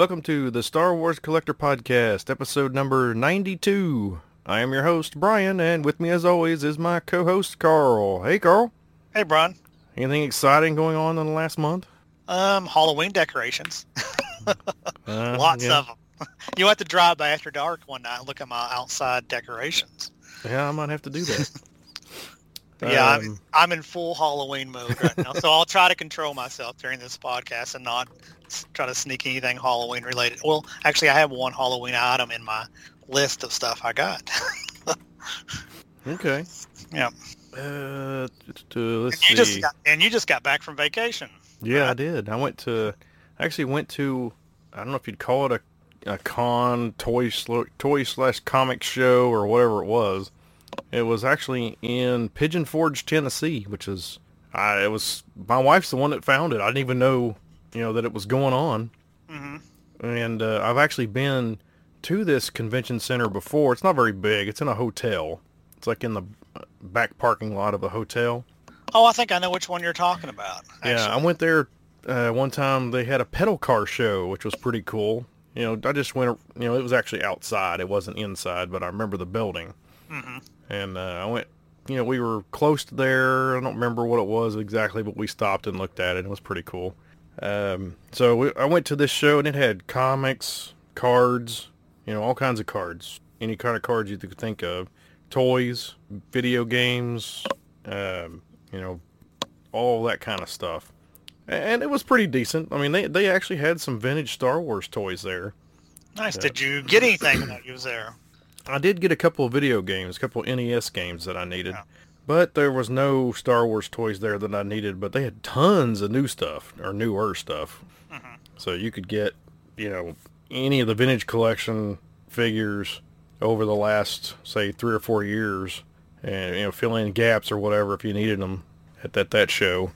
Welcome to the Star Wars Collector Podcast, episode number 92. I am your host, Bryan, and with me as always is my co-host, Carl. Hey, Carl. Hey, Bryan. Anything exciting going on in the last month? Um, Halloween decorations. Uh, Lots yeah. of them. You have to drive by after dark one night and look at my outside decorations. Yeah, I might have to do that. Yeah, I'm, Um, I'm in full Halloween mode right now, so I'll try to control myself during this podcast and not try to sneak anything Halloween related. Well, actually, I have one Halloween item in my list of stuff I got. Okay. Yeah. Uh, t- t- let's you just see. got, and you just got back from vacation. Yeah, I did. I went to, I actually went to, I don't know if you'd call it a, a con, toy, toy slash comic show or whatever it was. It was actually in Pigeon Forge, Tennessee, which is, I, it was, my wife's the one that found it. I didn't even know, you know, that it was going on. hmm And uh, I've actually been to this convention center before. It's not very big. It's in a hotel. It's like in the uh, back parking lot of a hotel. Oh, I think I know which one you're talking about. Yeah, I went there uh, one time. They had a pedal car show, which was pretty cool. You know, I just went. You know, it was actually outside. It wasn't inside, but I remember the building. hmm And uh, I went. You know, we were close to there. I don't remember what it was exactly, but we stopped and looked at it. It was pretty cool. Um, so we, I went to this show, and it had comics, cards. You know, all kinds of cards. Any kind of cards you could think of. Toys, video games. Um, you know, all that kind of stuff. And it was pretty decent. I mean, they, they actually had some vintage Star Wars toys there. Nice. Yeah. Did you get anything when you was there? I did get a couple of video games, a couple of NES games that I needed. Yeah. But there was no Star Wars toys there that I needed, but they had tons of new stuff, or newer stuff. Mhm. So you could get, you know, any of the vintage collection figures over the last, say, three or four years, and, you know, fill in gaps or whatever if you needed them at that, that show.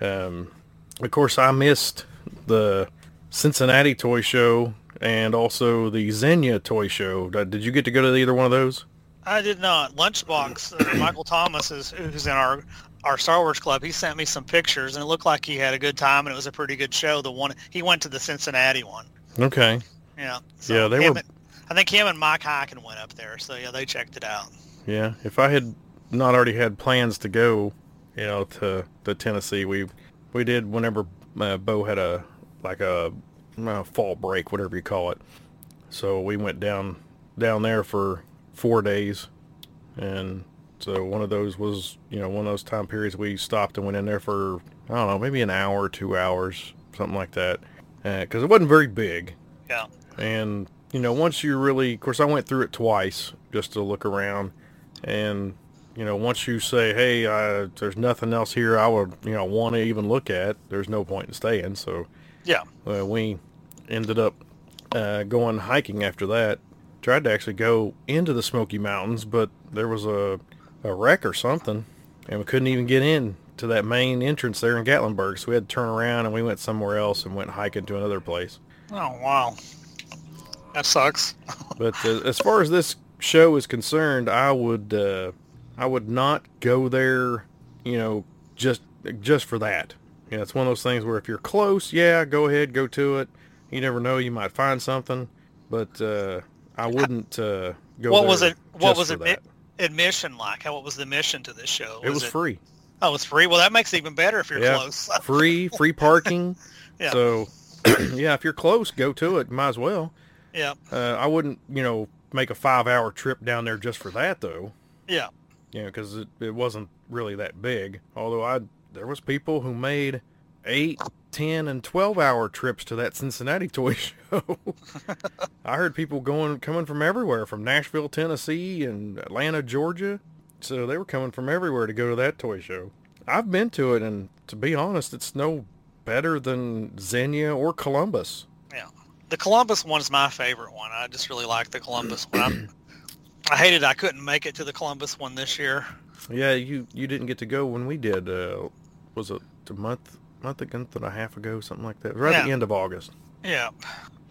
Um, of course, I missed the Cincinnati toy show and also the Xenia toy show. Uh, Did you get to go to either one of those? I did not. Lunchbox, uh, Michael Thomas, is who's in our our Star Wars club. He sent me some pictures, and it looked like he had a good time, and it was a pretty good show. The one he went to the Cincinnati one. Okay. Yeah. Yeah, they were- and- I think him and Mike Hyken went up there, so yeah, they checked it out. Yeah. If I had not already had plans to go, you know, to, to Tennessee, we we did whenever uh, Bo had a like a uh, fall break, whatever you call it. So we went down down there for four days, and so one of those was you know one of those time periods we stopped and went in there for I don't know maybe an hour or two hours something like that because it wasn't very big. Yeah. And you know, once you really, of course, I went through it twice just to look around, and you know, once you say, "Hey, uh, there's nothing else here I would, you know, want to even look at," there's no point in staying. So Yeah. uh, we ended up uh, going hiking after that. Tried to actually go into the Smoky Mountains, but there was a a wreck or something, and we couldn't even get in to that main entrance there in Gatlinburg. So we had to turn around and we went somewhere else and went hiking to another place. Oh wow. That sucks. But uh, as far as this show is concerned, I would uh, I would not go there, you know, just just for that. You know, it's one of those things where if you're close, yeah, go ahead, go to it. You never know, you might find something, but uh, I wouldn't uh, go. What was it? What was it? Admission like? How? What was the mission to this show? It was free, Oh, it's free. Well, that makes it even better if you're Yeah. close. free, free parking. Yeah. So, yeah, if you're close, go to it. Might as well. yeah. Uh, I wouldn't, you know, make a five-hour trip down there just for that, though. Yeah. you know, because it, it wasn't really that big. Although I, there was people who made eight, ten, and twelve hour trips to that Cincinnati toy show. I heard people going coming from everywhere, from Nashville, Tennessee, and Atlanta, Georgia. So they were coming from everywhere to go to that toy show. I've been to it, and to be honest, it's no better than Xenia or Columbus. Yeah, the Columbus one is my favorite one. I just really like the Columbus one. I'm, I hated I couldn't make it to the Columbus one this year. Yeah, you you didn't get to go when we did. Uh, was it a month, month, a month and a half ago, something like that? Right at the end of August. Yeah.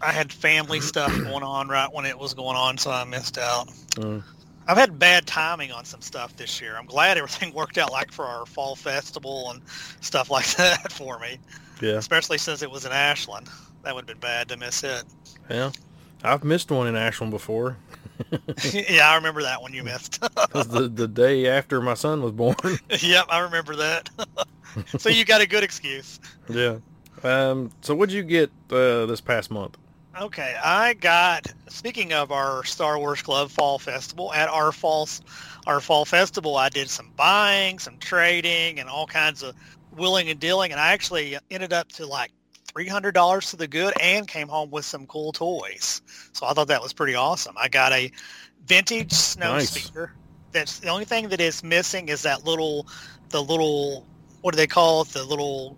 I had family stuff going on right when it was going on, so I missed out. Mm. I've had bad timing on some stuff this year. I'm glad everything worked out like for our fall festival and stuff like that for me. Yeah. especially since it was in Ashland. That would have been bad to miss it. Yeah. I've missed one in Ashland before. yeah, I remember that one you missed. the, the day after my son was born. yep, I remember that. so you got a good excuse. yeah. Um, so what'd you get uh, this past month? Okay, I got. Speaking of our Star Wars Club Fall Festival, at our fall, our fall festival, I did some buying, some trading, and all kinds of willing and dealing, and I actually ended up to like three hundred dollars to the good, and came home with some cool toys. So I thought that was pretty awesome. I got a vintage snow Nice. speeder. That's the only thing that is missing is that little, the little, what do they call it? The little,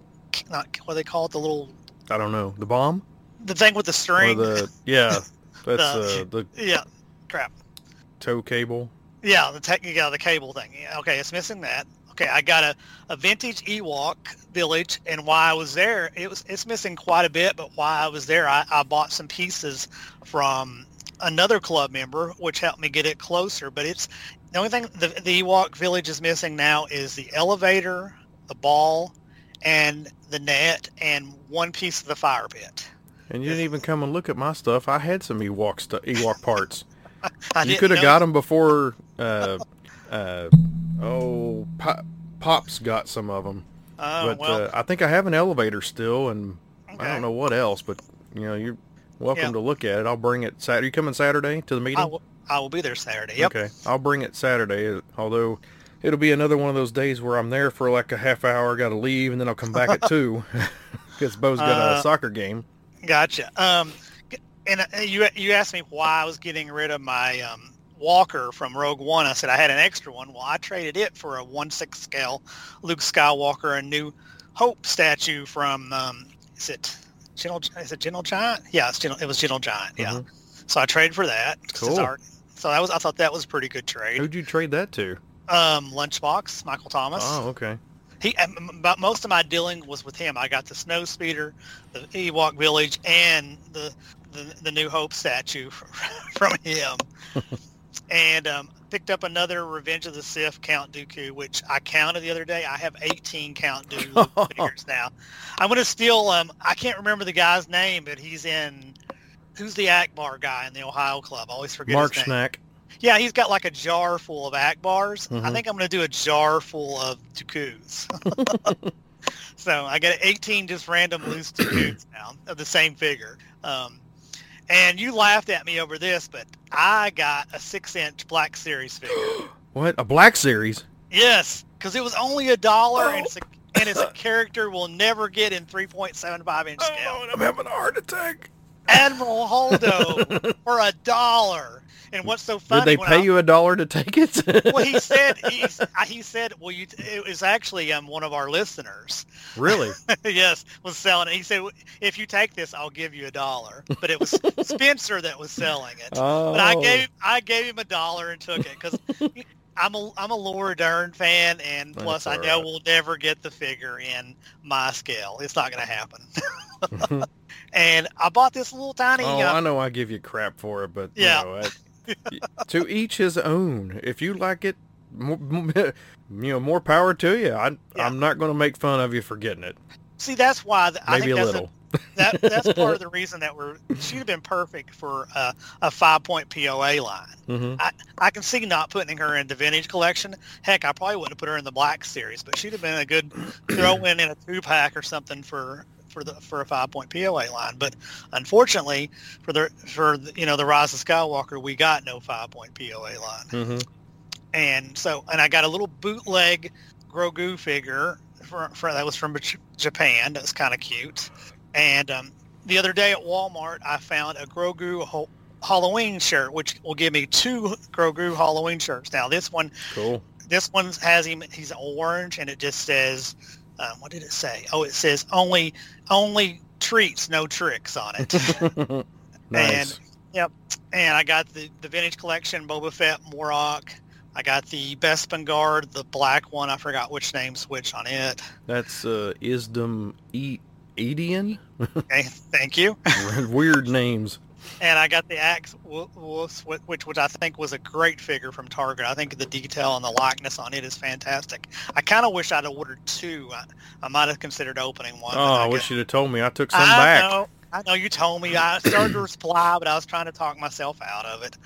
not what do they call it? The little, I don't know. The bomb? the thing with the Or string. the yeah. That's The- uh, the yeah, crap. tow cable. Yeah, the tech, yeah, the cable thing. Yeah, okay, it's missing that. Okay, I got a, a vintage Ewok village, and while I was there, it was it's missing quite a bit. But while I was there, I, I bought some pieces from another club member, which helped me get it closer. But it's the only thing the, the Ewok village is missing now is the elevator, the ball, and the net, and one piece of the fire pit. And you didn't even come and look at my stuff. I had some Ewok stu- Ewok parts. You could have got them before. Uh, uh, oh, Pop, Pops got some of them. Oh, but well, uh, I think I have an elevator still, and I don't know what else. But you know, you're welcome Yeah. to look at it. I'll bring it. Saturday. you coming Saturday to the meeting? I will, I will be there Saturday. Yep. Okay, I'll bring it Saturday. uh, Although it'll be another one of those days where I'm there for like a half hour, got to leave, and then I'll come back at two because Bo's got a Uh, soccer game. Gotcha. Um, and uh, you you asked me why I was getting rid of my um, Walker from Rogue One. I said I had an extra one. Well, I traded it for a one six scale Luke Skywalker, a new Hope statue from um, is it Gentle is it Gentle Giant? Yeah, Gentle, it was Gentle Giant. Yeah. Mhm. So I traded for that. Cool. So that was I thought that was a pretty good trade. Who'd you trade that to? Um, Lunchbox, Michael Thomas. Oh, okay. He, um, about most of my dealing was with him. I got the snow speeder, the Ewok village, and the the, the New Hope statue from him. and um, picked up another Revenge of the Sith Count Dooku, which I counted the other day. I have 18 Count Dooku figures now. I'm gonna steal. Um, I can't remember the guy's name, but he's in. Who's the Ackbar guy in the Ohio Club? I always forget Mark his name. Schnack. Yeah, he's got like a jar full of Ackbars. I Mhm. think I'm going to do a jar full of Dooku's. so I got 18 just random loose Dooku's now of the same figure. Um, and you laughed at me over this, but I got a six-inch Black Series figure. What? A Black Series? yes, because it was only a dollar, Oh. and it's a and it's a character we'll never get in 3.75 inch scale. Oh, and I'm having a heart attack. Admiral Holdo for a dollar. And what's so funny? Did they pay I- you a dollar to take it? well, he said he's, uh, he said well, you, it was actually um, one of our listeners. really? yes, was selling it. He said if you take this, I'll give you a dollar. But it was Spencer that was selling it. Oh. But I gave I gave him a dollar and took it because I'm a I'm a Laura Dern fan, and plus I know right. we'll never get the figure in my scale. It's not going to happen. and I bought this little tiny. Oh, uh, I know I give you crap for it, but Yeah. you know, I, to each his own. If you like it, more, you know, more power to you. I, Yeah. I'm not going to make fun of you for getting it. see, that's why th- I Maybe think a that's little. That that's part of the reason that we're she'd have been perfect for a, a five point POA line. hmm I can see not putting her in the vintage collection. Heck, I probably wouldn't have put her in the black series, but she'd have been a good throw in in a two pack or something for for the for a five point POA line. But unfortunately, for the for the, you know the Rise of Skywalker, we got no five point POA line, hmm and so and I got a little bootleg Grogu figure for, for that was from Japan. That was kind of cute. And um, the other day at Walmart, I found a Grogu ho- Halloween shirt, which will give me two Grogu Halloween shirts. Now this one, Cool. this one has him. He's orange, and it just says, um, what did it say? Oh, it says only only treats, no tricks on it. nice. and I got the the vintage collection Boba Fett Morak. I got the Bespin Guard, the black one. I forgot which name's which on it. That's uh, Isdam e- Edian. Okay, thank you. Weird names. and I got the Axe Woves, which which I think was a great figure from Target. I think the detail and the likeness on it is fantastic. I kind of wish I'd ordered two. I, I might have considered opening one. Oh, I, I wish you'd have told me. I took some back. I back. Know, I know you told me. I started to reply, but I was trying to talk myself out of it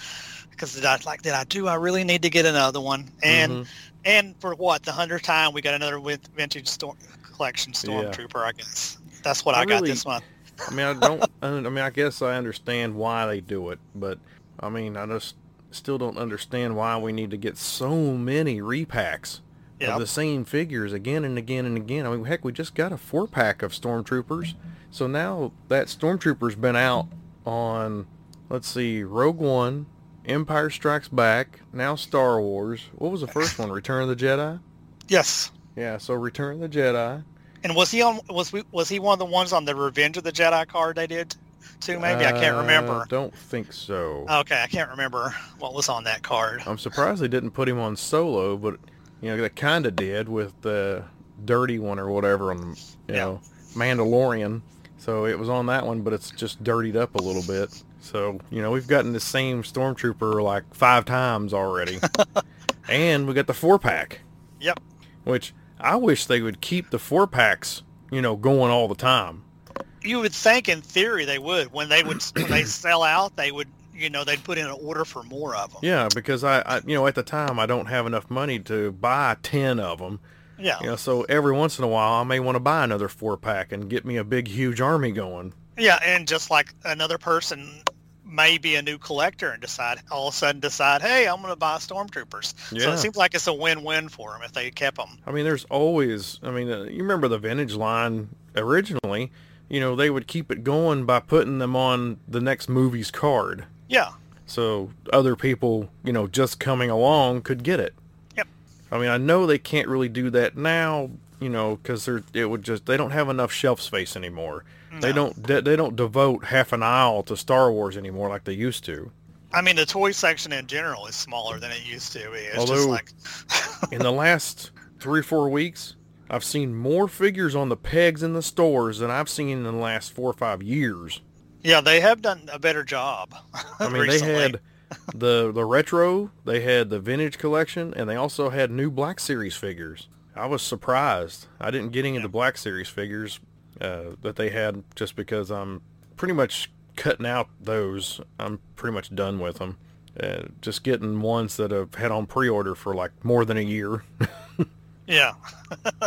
because I like, did I do? I really need to get another one, and mm-hmm. and for what the hundredth time we got another with vintage storm collection stormtrooper. Yeah. I guess that's what I, I got this month. I mean, I don't. I mean, I guess I understand why they do it, but I mean, I just still don't understand why we need to get so many repacks yep. of the same figures again and again and again. I mean, heck, we just got a four pack of stormtroopers, so now that stormtrooper's been out on, let's see, Rogue One, Empire Strikes Back, now Star Wars. What was the first one? Return of the Jedi. Yes. Yeah. So Return of the Jedi. And was he on? Was we? Was he one of the ones on the Revenge of the Jedi card they did too? Maybe I can't remember. I uh, don't think so. Okay, I can't remember what was on that card. I'm surprised they didn't put him on solo, but you know they kind of did with the dirty one or whatever on you yeah. know Mandalorian. So it was on that one, but it's just dirtied up a little bit. So you know we've gotten the same stormtrooper like five times already, and we got the four pack. Yep. Which I wish they would keep the four packs, you know, going all the time. You would think, in theory, they would. When they would, when they sell out, they would, you know, they'd put in an order for more of them. Yeah, because I, I, you know, at the time, I don't have enough money to buy ten of them. Yeah. You know, so every once in a while, I may want to buy another four pack and get me a big, huge army going. Yeah, and just like another person may be a new collector and decide all of a sudden decide, hey, I'm going to buy stormtroopers. Yeah. So it seems like it's a win-win for them if they kept them. I mean, there's always. I mean, uh, you remember the vintage line originally? You know, they would keep it going by putting them on the next movie's card. Yeah. So other people, you know, just coming along could get it. Yep. I mean, I know they can't really do that now, you know, because they're it would just they don't have enough shelf space anymore. No. They don't they, they don't devote half an aisle to Star Wars anymore like they used to. I mean, the toy section in general is smaller than it used to be. It's Although, like... in the last three or four weeks, I've seen more figures on the pegs in the stores than I've seen in the last four or five years. Yeah, they have done a better job. I mean, they had the the retro, they had the vintage collection, and they also had new Black Series figures. I was surprised. I didn't get any of the Black Series figures uh, that they had just because I'm pretty much cutting out those. I'm pretty much done with them. Uh, just getting ones that have had on pre-order for like more than a year. yeah.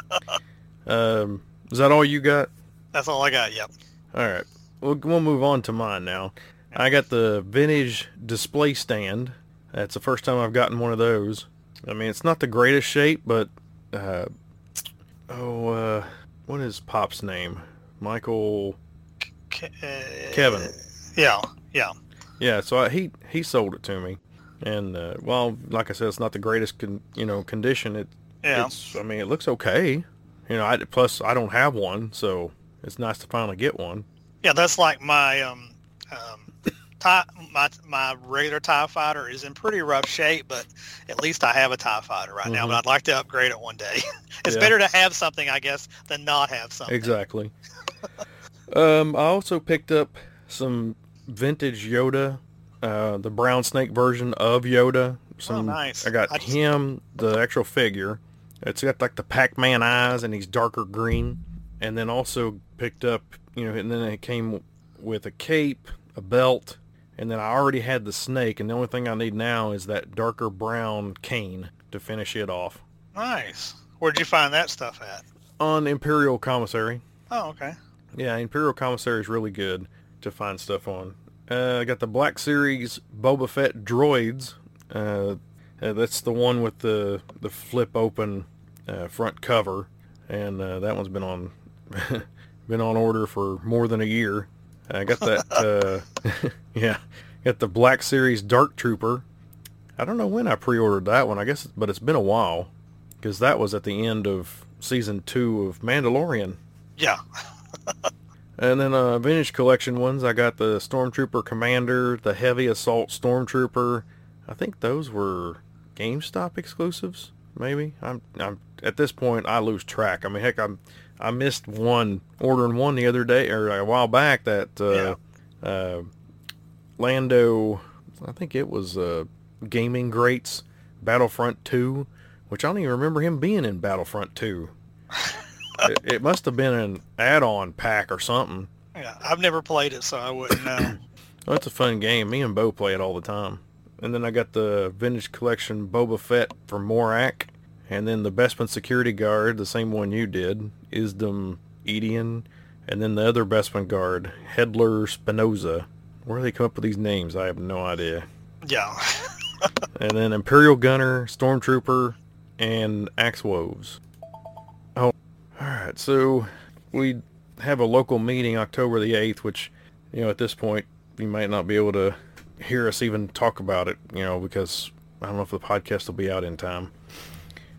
um, is that all you got? That's all I got. Yep. All right. We'll, we'll move on to mine now. I got the vintage display stand. That's the first time I've gotten one of those. I mean, it's not the greatest shape, but uh, oh, uh, what is Pop's name? Michael Ke- Kevin. Yeah, yeah, yeah. So I, he he sold it to me, and uh, well, like I said, it's not the greatest con, you know condition. It yeah. it's I mean it looks okay. You know, I, plus I don't have one, so it's nice to finally get one. Yeah, that's like my um, um tie, my my regular Tie Fighter is in pretty rough shape, but at least I have a Tie Fighter right mm-hmm. now. But I'd like to upgrade it one day. it's yeah. better to have something, I guess, than not have something. Exactly. um, I also picked up some vintage Yoda, uh, the brown snake version of Yoda. Some, oh, nice. I got I just... him, the actual figure. It's got like the Pac-Man eyes, and he's darker green. And then also picked up, you know, and then it came with a cape, a belt, and then I already had the snake, and the only thing I need now is that darker brown cane to finish it off. Nice. Where'd you find that stuff at? On Imperial Commissary. Oh, okay. Yeah, Imperial Commissary is really good to find stuff on. Uh, I got the Black Series Boba Fett droids. Uh, uh, that's the one with the the flip open uh, front cover, and uh, that one's been on been on order for more than a year. I got that. uh, yeah, got the Black Series Dark Trooper. I don't know when I pre-ordered that one. I guess, but it's been a while because that was at the end of season two of Mandalorian. Yeah. and then uh, vintage collection ones. I got the Stormtrooper Commander, the Heavy Assault Stormtrooper. I think those were GameStop exclusives. Maybe I'm. I'm at this point. I lose track. I mean, heck, I'm I missed one ordering one the other day or a while back that uh, yeah. uh, Lando, I think it was uh, Gaming Greats Battlefront 2, which I don't even remember him being in Battlefront 2. it, it must have been an add-on pack or something. Yeah, I've never played it, so I wouldn't know. Well, it's a fun game. Me and Bo play it all the time. And then I got the Vintage Collection Boba Fett for Morak. And then the Bespin Security Guard, the same one you did, Isdam Edian. And then the other Bespin Guard, Helder Spinoza. Where do they come up with these names? I have no idea. yeah. And then Imperial Gunner, Stormtrooper, and Axe Woves. Oh, alright, so we have a local meeting October the 8th, which, you know, at this point, you might not be able to hear us even talk about it, you know, because I don't know if the podcast will be out in time.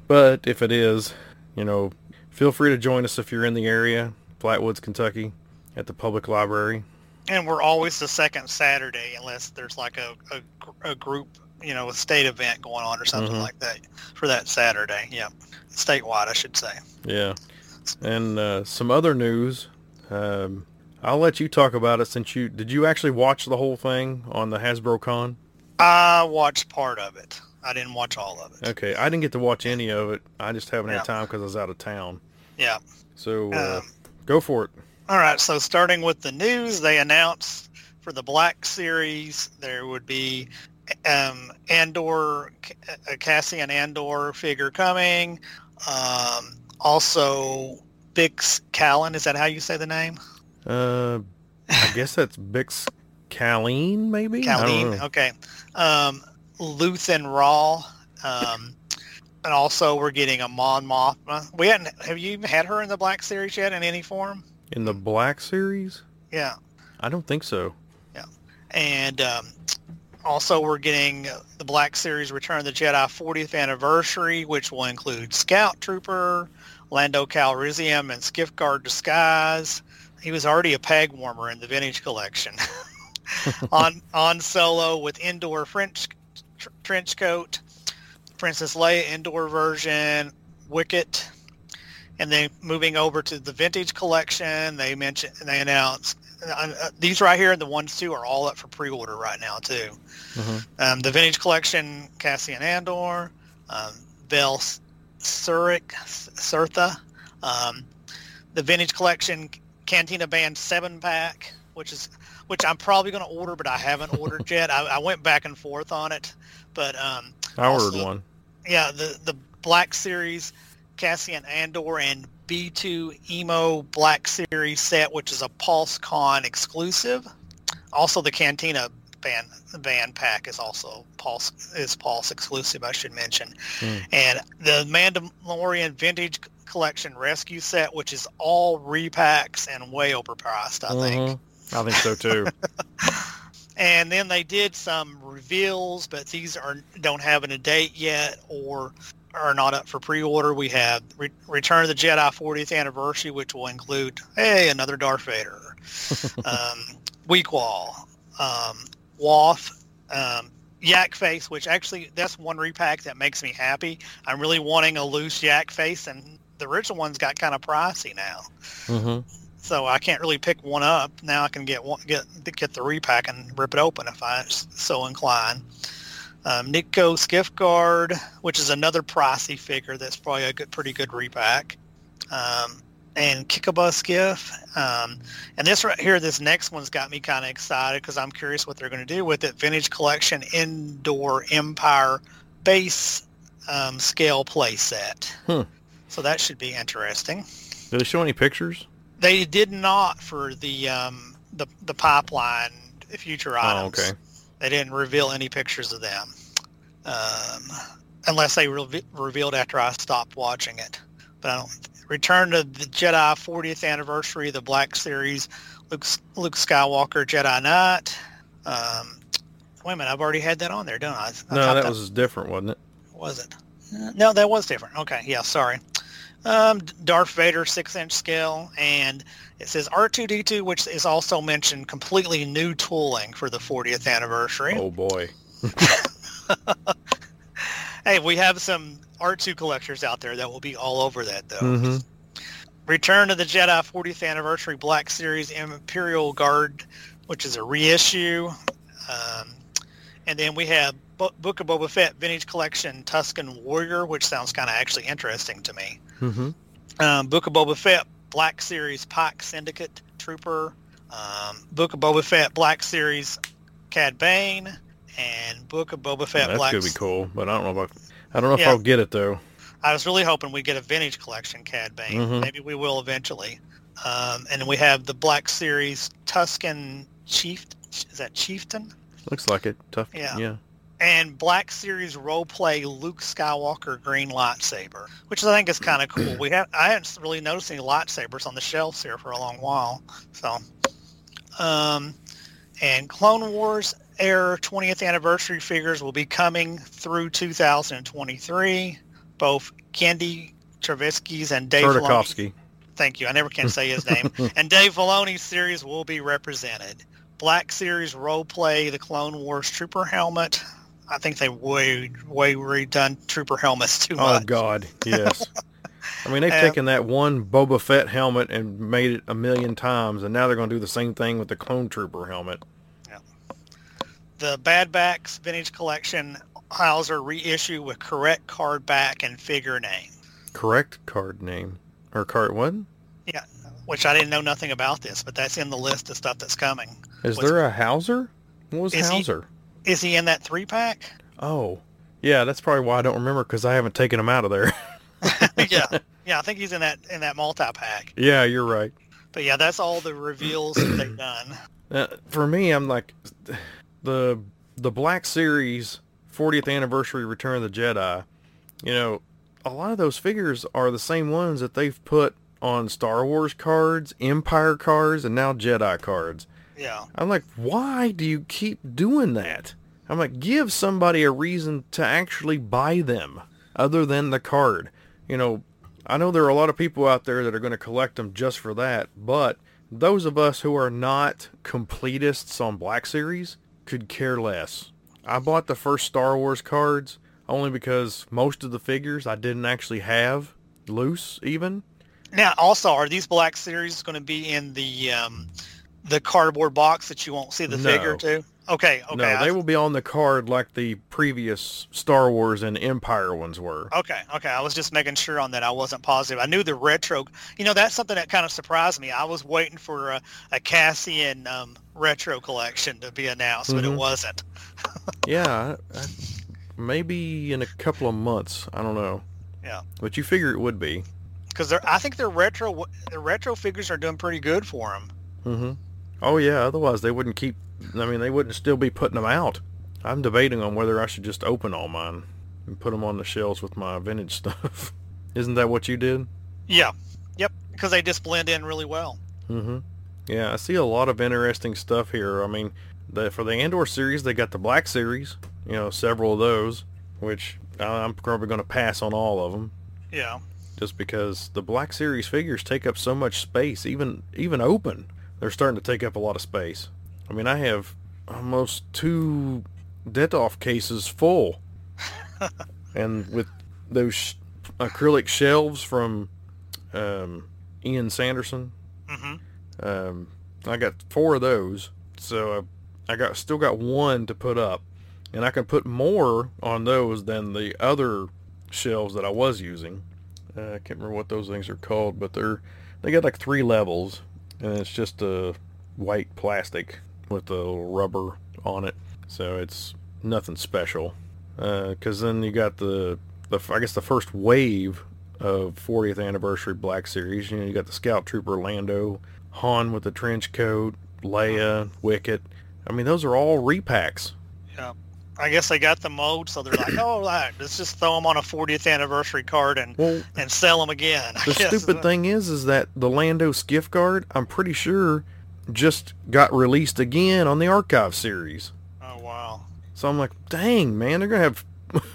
But if it is, you know, feel free to join us if you're in the area, Flatwoods, Kentucky, at the public library. And we're always the second Saturday unless there's like a, a, a group, you know, a state event going on or something Mhm. like that for that Saturday. Yeah. Statewide, I should say. Yeah. And uh, some other news. Um, I'll let you talk about it since you did you actually watch the whole thing on the Hasbro Con? I watched part of it. I didn't watch all of it. Okay, I didn't get to watch any of it. I just haven't Yeah. had time because I was out of town. Yeah. So uh, Um, go for it. All right, so starting with the news, they announced for the Black Series there would be um, Andor, a Cassian Andor figure coming. Um, also, Bix Callan, is that how you say the name? Uh, I guess that's Bix Caleen, maybe. I don't Caleen, know. okay. Um, Luthen Rael. Um, and also, we're getting a Mon Mothma. We hadn't. Have you even had her in the Black Series yet in any form? In the Black Series, Yeah. I don't think so. Yeah. And um, also, we're getting the Black Series Return of the Jedi 40th anniversary, which will include Scout Trooper, Lando Calrissian, and Skiff Guard Disguise. He was already a peg warmer in the Vintage Collection. on on Solo with Endor French trench coat, Princess Leia Endor version, Wicket, and then moving over to the Vintage Collection, they mentioned they announced uh, uh, these right here, the ones two are all up for pre-order right now too. Mhm. Um, the Vintage Collection, Cassian Andor, um, Vel Surik, Sartha, um, the Vintage Collection Cantina Band seven pack, which is which I'm probably going to order, but I haven't ordered yet. I, I went back and forth on it, but um, I ordered Also- one. yeah, the the Black Series Cassian Andor and B2EMO Black Series set, which is a Pulse Con exclusive. Also, the Cantina band band pack is also Pulse is Pulse exclusive. I should mention, Hmm. and the Mandalorian Vintage Collection Rescue set, which is all repacks and way overpriced. I think. Mhm. I think so too. and then they did some reveals, but these are don't have a date yet or are not up for pre-order. We have Re- Return of the Jedi 40th anniversary, which will include hey another Darth Vader, um, Weekwall, um, Waff, um, Yak Face, which actually that's one repack that makes me happy. I'm really wanting a loose Yak Face, and the original one's got kind of pricey now hmm so I can't really pick one up. Now I can get one, get get the repack and rip it open if I so incline. Um, Nikto Skiff Guard, which is another pricey figure that's probably a good, pretty good repack. Um, and Kithaba Skiff. Um, and this right here, this next one's got me kind of excited because I'm curious what they're going to do with it. Vintage Collection Endor Empire Base um, Scale playset. Hmm. So that should be interesting. Did they show any pictures? They did not for the um, the the pipeline future Oh, items. okay. They didn't reveal any pictures of them, um, unless they re- revealed after I stopped watching it. But I don't. Return to the Jedi 40th anniversary, the Black Series, Luke Luke Skywalker Jedi Knight. Um, wait a minute, I've already had that on there, don't I? I No, thought that was different, wasn't it? was it? No, that was different. Okay, yeah, sorry. Um, Darth Vader six-inch scale, and it says R2D2, which is also mentioned completely new tooling for the 40th anniversary. Oh boy. Hey, we have some R2 collectors out there that will be all over that, though. hmm Return to the Jedi 40th Anniversary Black Series Imperial Guard, which is a reissue. Um, and then we have Bo- Book of Boba Fett Vintage Collection Tusken Warrior, which sounds kind of actually interesting to me. Mm-hmm. Um, Book of Boba Fett Black Series Pike Syndicate Trooper. Um, Book of Boba Fett Black Series Cad Bane. And Book of Boba Fett that's Black. gonna be cool, but I don't know if I, I don't know if Yeah. I'll get it though. I was really hoping we'd get a vintage collection Cad Bane. Mhm. Maybe we will eventually. Um, and then we have the Black Series Tusken Chief. Is that Chieftain? Looks like it. Tough. Yeah. Yeah. And Black Series roleplay Luke Skywalker green lightsaber, which I think is kind of cool. We have I haven't really noticed any lightsabers on the shelves here for a long while. So, um, and Clone Wars Air 20th anniversary figures will be coming through 2023. Both Kendi Travisky's and Dave Tartakovsky. thank you, I never can say his name, and Dave Filoni's series will be represented. Black Series roleplay the Clone Wars Trooper helmet. I think they way way redone Trooper helmets too Oh. God, yes. I mean, they've Um, taken that one Boba Fett helmet and made it a million times, and now they're going to do the same thing with the Clone Trooper helmet. Yeah. The Bad Batch Vintage Collection Hauser reissue with correct card back and figure name, Correct card name or card what? Yeah, which I didn't know nothing about this, but that's in the list of stuff that's coming. Is there a Hauser? What was Hauser? Is he in that three pack? Oh, yeah. That's probably why I don't remember because I haven't taken him out of there. yeah, yeah. I think he's in that in that multi pack. yeah, you're right. But yeah, that's all the reveals that they've done. Uh, for me, I'm like the the Black Series 40th anniversary Return of the Jedi. You know, a lot of those figures are the same ones that they've put on Star Wars cards, Empire cards, and now Jedi cards. Yeah. I'm like, why do you keep doing that? I'm like, give somebody a reason to actually buy them other than the card. You know, I know there are a lot of people out there that are going to collect them just for that, but those of us who are not completists on Black Series could care less. I bought the first Star Wars cards only because most of the figures I didn't actually have loose even. Now, also, are these Black Series going to be in the um, the cardboard box that you won't see the No. figure to? Okay. Okay. no, I- they will be on the card like the previous Star Wars and Empire ones were. Okay, okay. I was just making sure on that. I wasn't positive. I knew the retro. You know, that's something that kind of surprised me. I was waiting for a, a Cassian um, retro collection to be announced, but it Mhm. wasn't. Yeah, I, I, maybe in a couple of months. I don't know. Yeah. But you figure it would be. Because I think their retro the retro figures are doing pretty good for them. hmm Oh yeah. Otherwise, they wouldn't keep. I mean, they wouldn't still be putting them out. I'm debating on whether I should just open all mine and put them on the shelves with my vintage stuff. Isn't that what you did? Yeah. Yep. Because they just blend in really well. Mm-hmm. Yeah, I see a lot of interesting stuff here. I mean, the, for the Andor series, they got the Black series. You know, several of those, which I'm probably going to pass on all of them. Yeah. just because the Black Series figures take up so much space, even even open, they're starting to take up a lot of space. I mean, I have almost two Detolf cases full, and with those sh- acrylic shelves from um, Ian Sanderson, hmm um, I got four of those, so I, I got still got one to put up, and I can put more on those than the other shelves that I was using. Uh, I can't remember what those things are called, but they're they got like three levels, and it's just a white plastic with a rubber on it, so it's nothing special. Uh, because then you got the the I guess the first wave of 40th anniversary Black Series. You know, you got the Scout Trooper Lando, Han with the trench coat, Leia, Wicket. I mean, those are all repacks. Yeah. I guess they got the mold, so they're like, oh, right, let's just throw them on a 40th anniversary card and, Well, and sell them again. I the guess. stupid thing is, is that the Lando skiff guard, I'm pretty sure, just got released again on the Archive series. Oh, wow. So I'm like, dang, man, they're gonna have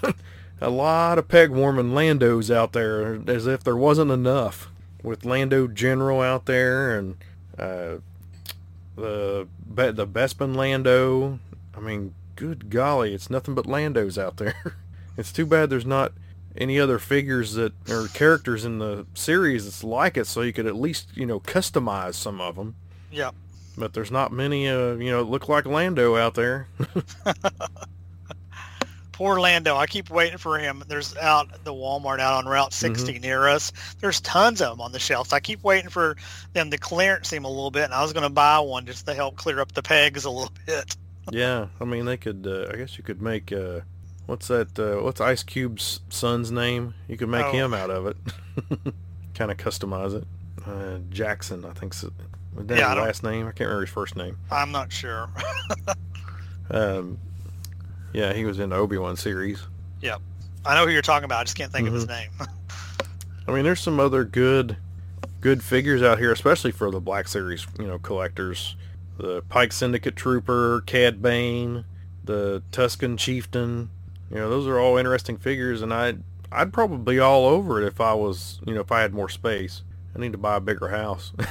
a lot of peg warming Landos out there, as if there wasn't enough. With Lando General out there and uh, the the Bespin Lando. I mean, good golly, it's nothing but Landos out there. it's too bad there's not any other figures that or characters in the series that's like it, so you could at least you know customize some of them. Yep. But there's not many, uh, you know, look like Lando out there. Poor Lando. I keep waiting for him. There's out the Walmart out on Route 60 near us. There's tons of them on the shelves. I keep waiting for them to clearance them a little bit, and I was going to buy one just to help clear up the pegs a little bit. Yeah, I mean they could. Uh, I guess you could make. Uh, what's that? Uh, what's Ice Cube's son's name? You could make Oh. him out of it. kind of customize it. Uh, Jackson, I think. So. Was that Yeah, his last name? I can't remember his first name. I'm not sure. Um, yeah, he was in the Obi-Wan series. Yep, I know who you're talking about. I just can't think of his Mm-hmm. name. I mean, there's some other good, good figures out here, especially for the Black Series, you know, collectors. The Pike Syndicate Trooper, Cad Bane, the Tusken Chieftain. You know, those are all interesting figures, and I'd I'd probably be all over it if I was, you know, if I had more space. I need to buy a bigger house.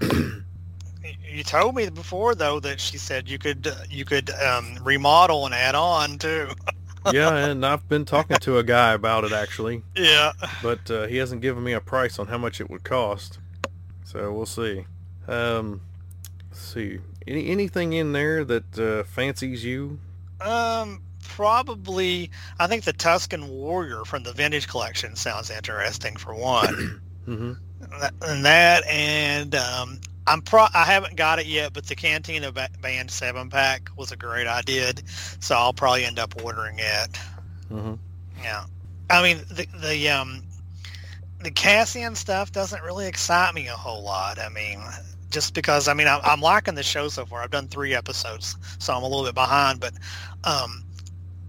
You told me before though that she said you could you could um, remodel and add on too. yeah, and I've been talking to a guy about it actually, Yeah. but uh, he hasn't given me a price on how much it would cost. So we'll see. Um, let's see. Any anything in there that uh, fancies you? Um, probably. I think the Tusken Warrior from the Vintage Collection sounds interesting for one. hmm and that, and um, I'm pro. I haven't got it yet, but the Cantina ba- Band seven pack was a great idea, so I'll probably end up ordering it. hmm Yeah. I mean, the the um the Cassian stuff doesn't really excite me a whole lot. I mean, just because I mean I'm, I'm liking the show so far. I've done three episodes, so I'm a little bit behind. But um,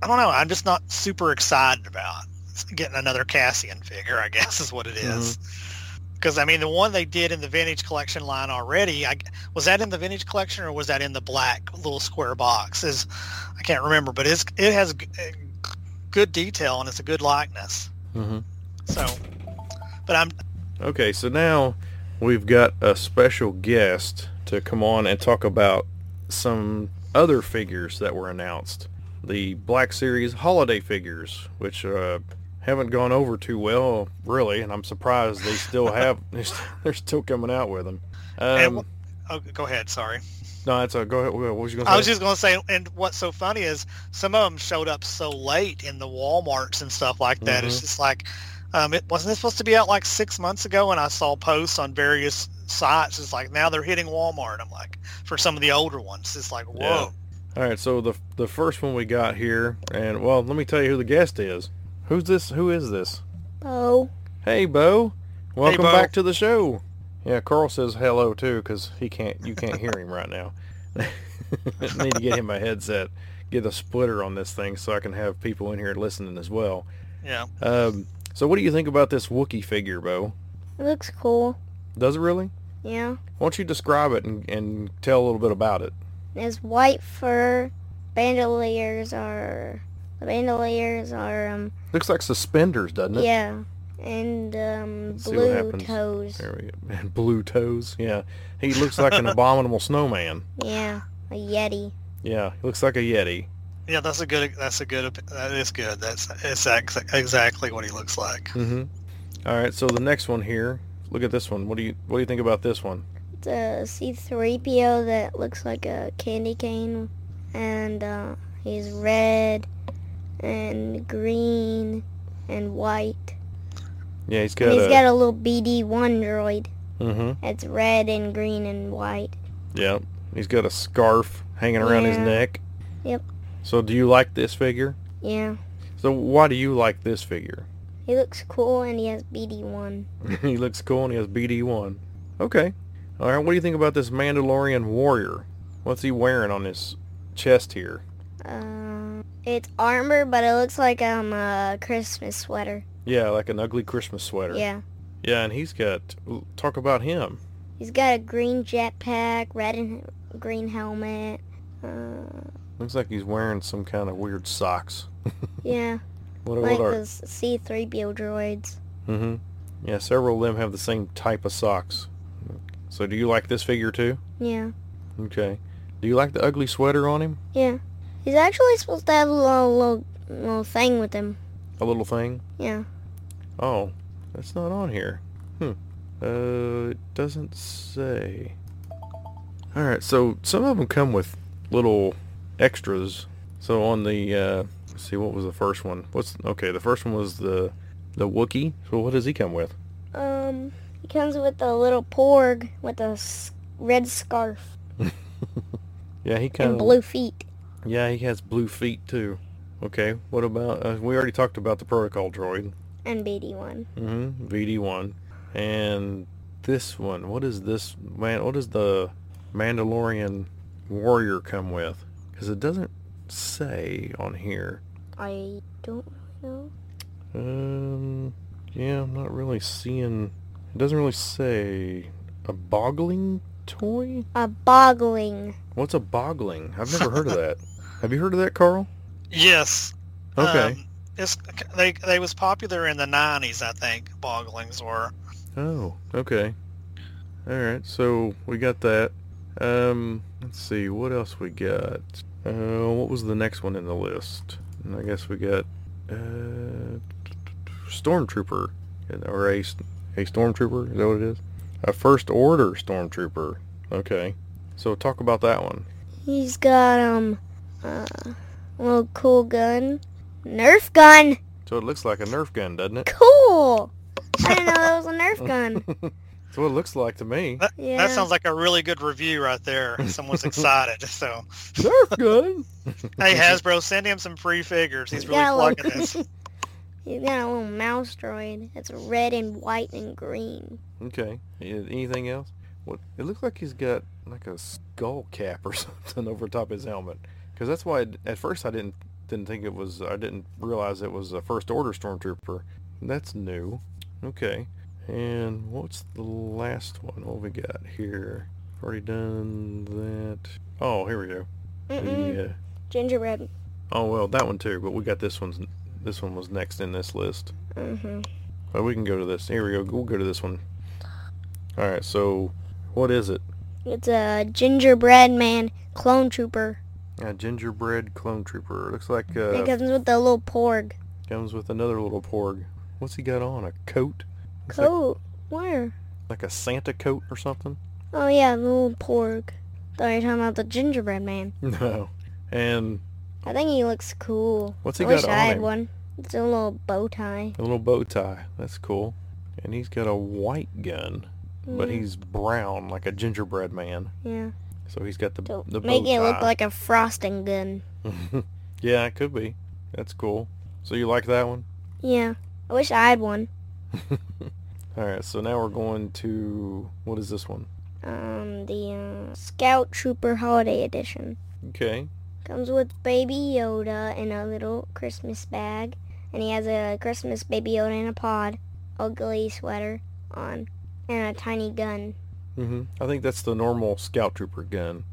I don't know. I'm just not super excited about getting another Cassian figure. I guess is what it is. Because I mean, the one they did in the vintage collection line already, I, was that in the vintage collection or was that in the black little square box? Is I can't remember, but it's it has g- uh, good detail and it's a good likeness. hmm So, but I'm Okay, so now we've got a special guest to come on and talk about some other figures that were announced. The Black Series holiday figures, which uh, haven't gone over too well, really, and I'm surprised they still have. They're still coming out with them. Um, oh, go ahead. Sorry. no, that's a go ahead. What was you going to say? I was just going to say, and what's so funny is some of them showed up so late in the WalMarts and stuff like that. It's Mhm. just like, um, it wasn't it supposed to be out like six months ago, and I saw posts on various sites. It's like now they're hitting Walmart. I'm like, for some of the older ones, it's like, whoa. Yeah. All right, so the the first one we got here, and well, let me tell you who the guest is. Who's this? Who is this? Bo. Hey, Bo. Welcome Bo. back to the show. Yeah, Carl says hello too, cause he can't. You can't hear him right now. Need to get him a headset, get a splitter on this thing, so I can have people in here listening as well. Yeah. Um, so, what do you think about this Wookiee figure, Bo? it looks cool. Does it really? Yeah. Why don't you describe it and, and tell a little bit about it? It has white fur. Bandoliers are the bandoliers are um Looks like suspenders, doesn't it? yeah, and um blue toes. There we go. And blue toes. Yeah, he looks like an abominable snowman. Yeah, a yeti. Yeah, he looks like a yeti. Yeah, that's a good. That's a good. That is good. That's it's ex- exactly what he looks like. Mm-hmm. All right, so the next one here. Look at this one. What do you What do you think about this one? It's a C-3PO that looks like a candy cane, and uh, he's red and green and white. Yeah, he's And got he's a. got a little BD-1 droid. mm-hmm. It's red and green and white. Yeah, he's got a scarf hanging around his neck. Yep. So, do you like this figure? Yeah. So, why do you like this figure? He looks cool and he has BD1. he looks cool and he has BD1. Okay. All right. What do you think about this Mandalorian warrior? What's he wearing on his chest here? Um, it's armor, but it looks like um a Christmas sweater. Yeah, like an ugly Christmas sweater. Yeah. Yeah, and he's got. Talk about him. He's got a green jetpack, red and green helmet. Uh, Looks like he's wearing some kind of weird socks. yeah, What, like what are? those C-3PO droids. Mm-hmm. Yeah, several of them have the same type of socks. So, do you like this figure too? Yeah. Okay. Do you like the ugly sweater on him? Yeah. He's actually supposed to have a little, little, little thing with him. A little thing? Yeah. Oh, that's not on here. Hmm. Uh, it doesn't say. All right, so some of them come with little extras. So on the uh, let's see, what was the first one? What's okay? The first one was the the Wookiee. So what does he come with? Um, he comes with a little porg with a s- red scarf Yeah, he kind of blue feet. Yeah, he has blue feet too. Okay, what about? Uh, we already talked about the protocol droid. And BD1. Mm-hmm. BD1, and this one. What is this man? What does the Mandalorian warrior come with? Because it doesn't say on here. I don't know. Um, yeah, I'm not really seeing. It doesn't really say a boggling toy. A boggling. What's a boggling? I've never heard of that. Have you heard of that, Carl? Yes. Okay. Um, it's they they was popular in the '90s, I think. Bogglings were. Oh, okay. All right, so we got that. Um, let's see, what else we got? Uh, what was the next one in the list? And I guess we got uh, stormtrooper, or a a stormtrooper. Is that what it is? A first order stormtrooper. Okay, so talk about that one. He's got, um, uh, a little cool gun. Nerf gun! So it looks like a Nerf gun, doesn't it? Cool! I didn't know that was a Nerf gun. That's what it looks like to me. That, Yeah. that sounds like a really good review right there. Someone's excited. So, Nerf gun. hey Hasbro, send him some free figures. He's really Yeah, look. plugging this. He's got a little mouse droid. It's red and white and green. Okay. Anything else? What? It looks like he's got like a skull cap or something over top his helmet. Because that's why I- at first I didn't didn't think it was. I didn't realize it was a first order stormtrooper. That's new. Okay. And what's the last one? What we got here? Already done that. Oh, here we go. The, uh, Gingerbread. oh well, that one too. But we got this one's. This one was next in this list. Mm-hmm. But we can go to this. Here we go. We'll go to this one. All right. So, what is it? It's a gingerbread man clone trooper. A gingerbread clone trooper. Looks like it uh, comes with a little porg. comes with another little porg. What's he got on? A coat? Looks like, Coat. Where? like a Santa coat or something? Oh yeah, the little porg. Thought you were talking about the gingerbread man. No. And I think he looks cool. what's he I wish got I had him? one. It's a little bow tie. A little bow tie. That's cool. And he's got a white gun, but Mm, he's brown like a gingerbread man. yeah. So he's got the the bow make it look like a frosting gun. yeah, it could be. That's cool. So you like that one? Yeah. I wish I had one. All right. So now we're going to what is this one? Um, the uh, Scout Trooper Holiday Edition. Okay. Comes with Baby Yoda in a little Christmas bag. And he has a Christmas Baby Yoda in a pod, ugly sweater on, and a tiny gun. hmm I think that's the normal scout trooper gun.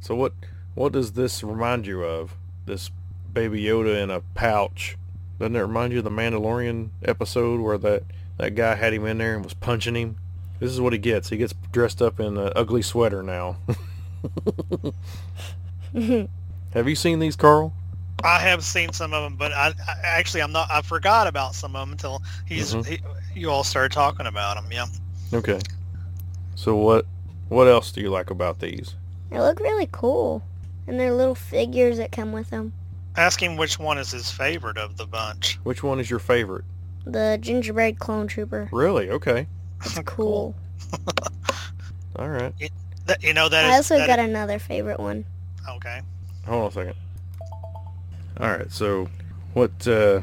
So what what does this remind you of? This baby Yoda in a pouch. Doesn't it remind you of the Mandalorian episode where that, that guy had him in there and was punching him? This is what he gets. He gets dressed up in an ugly sweater now. Have you seen these, Carl? I have seen some of them, but I, I actually I'm not. I forgot about some of them until he's Mhm. he, you all started talking about them. Yeah. Okay. So what what else do you like about these? They look really cool. And they're little figures that come with them. Ask him which one is his favorite of the bunch. Which one is your favorite? The gingerbread clone trooper. Really? Okay. It's cool. All right. That, you know that I is also that got is- another favorite one. okay. Hold on a second. All right. So, what uh,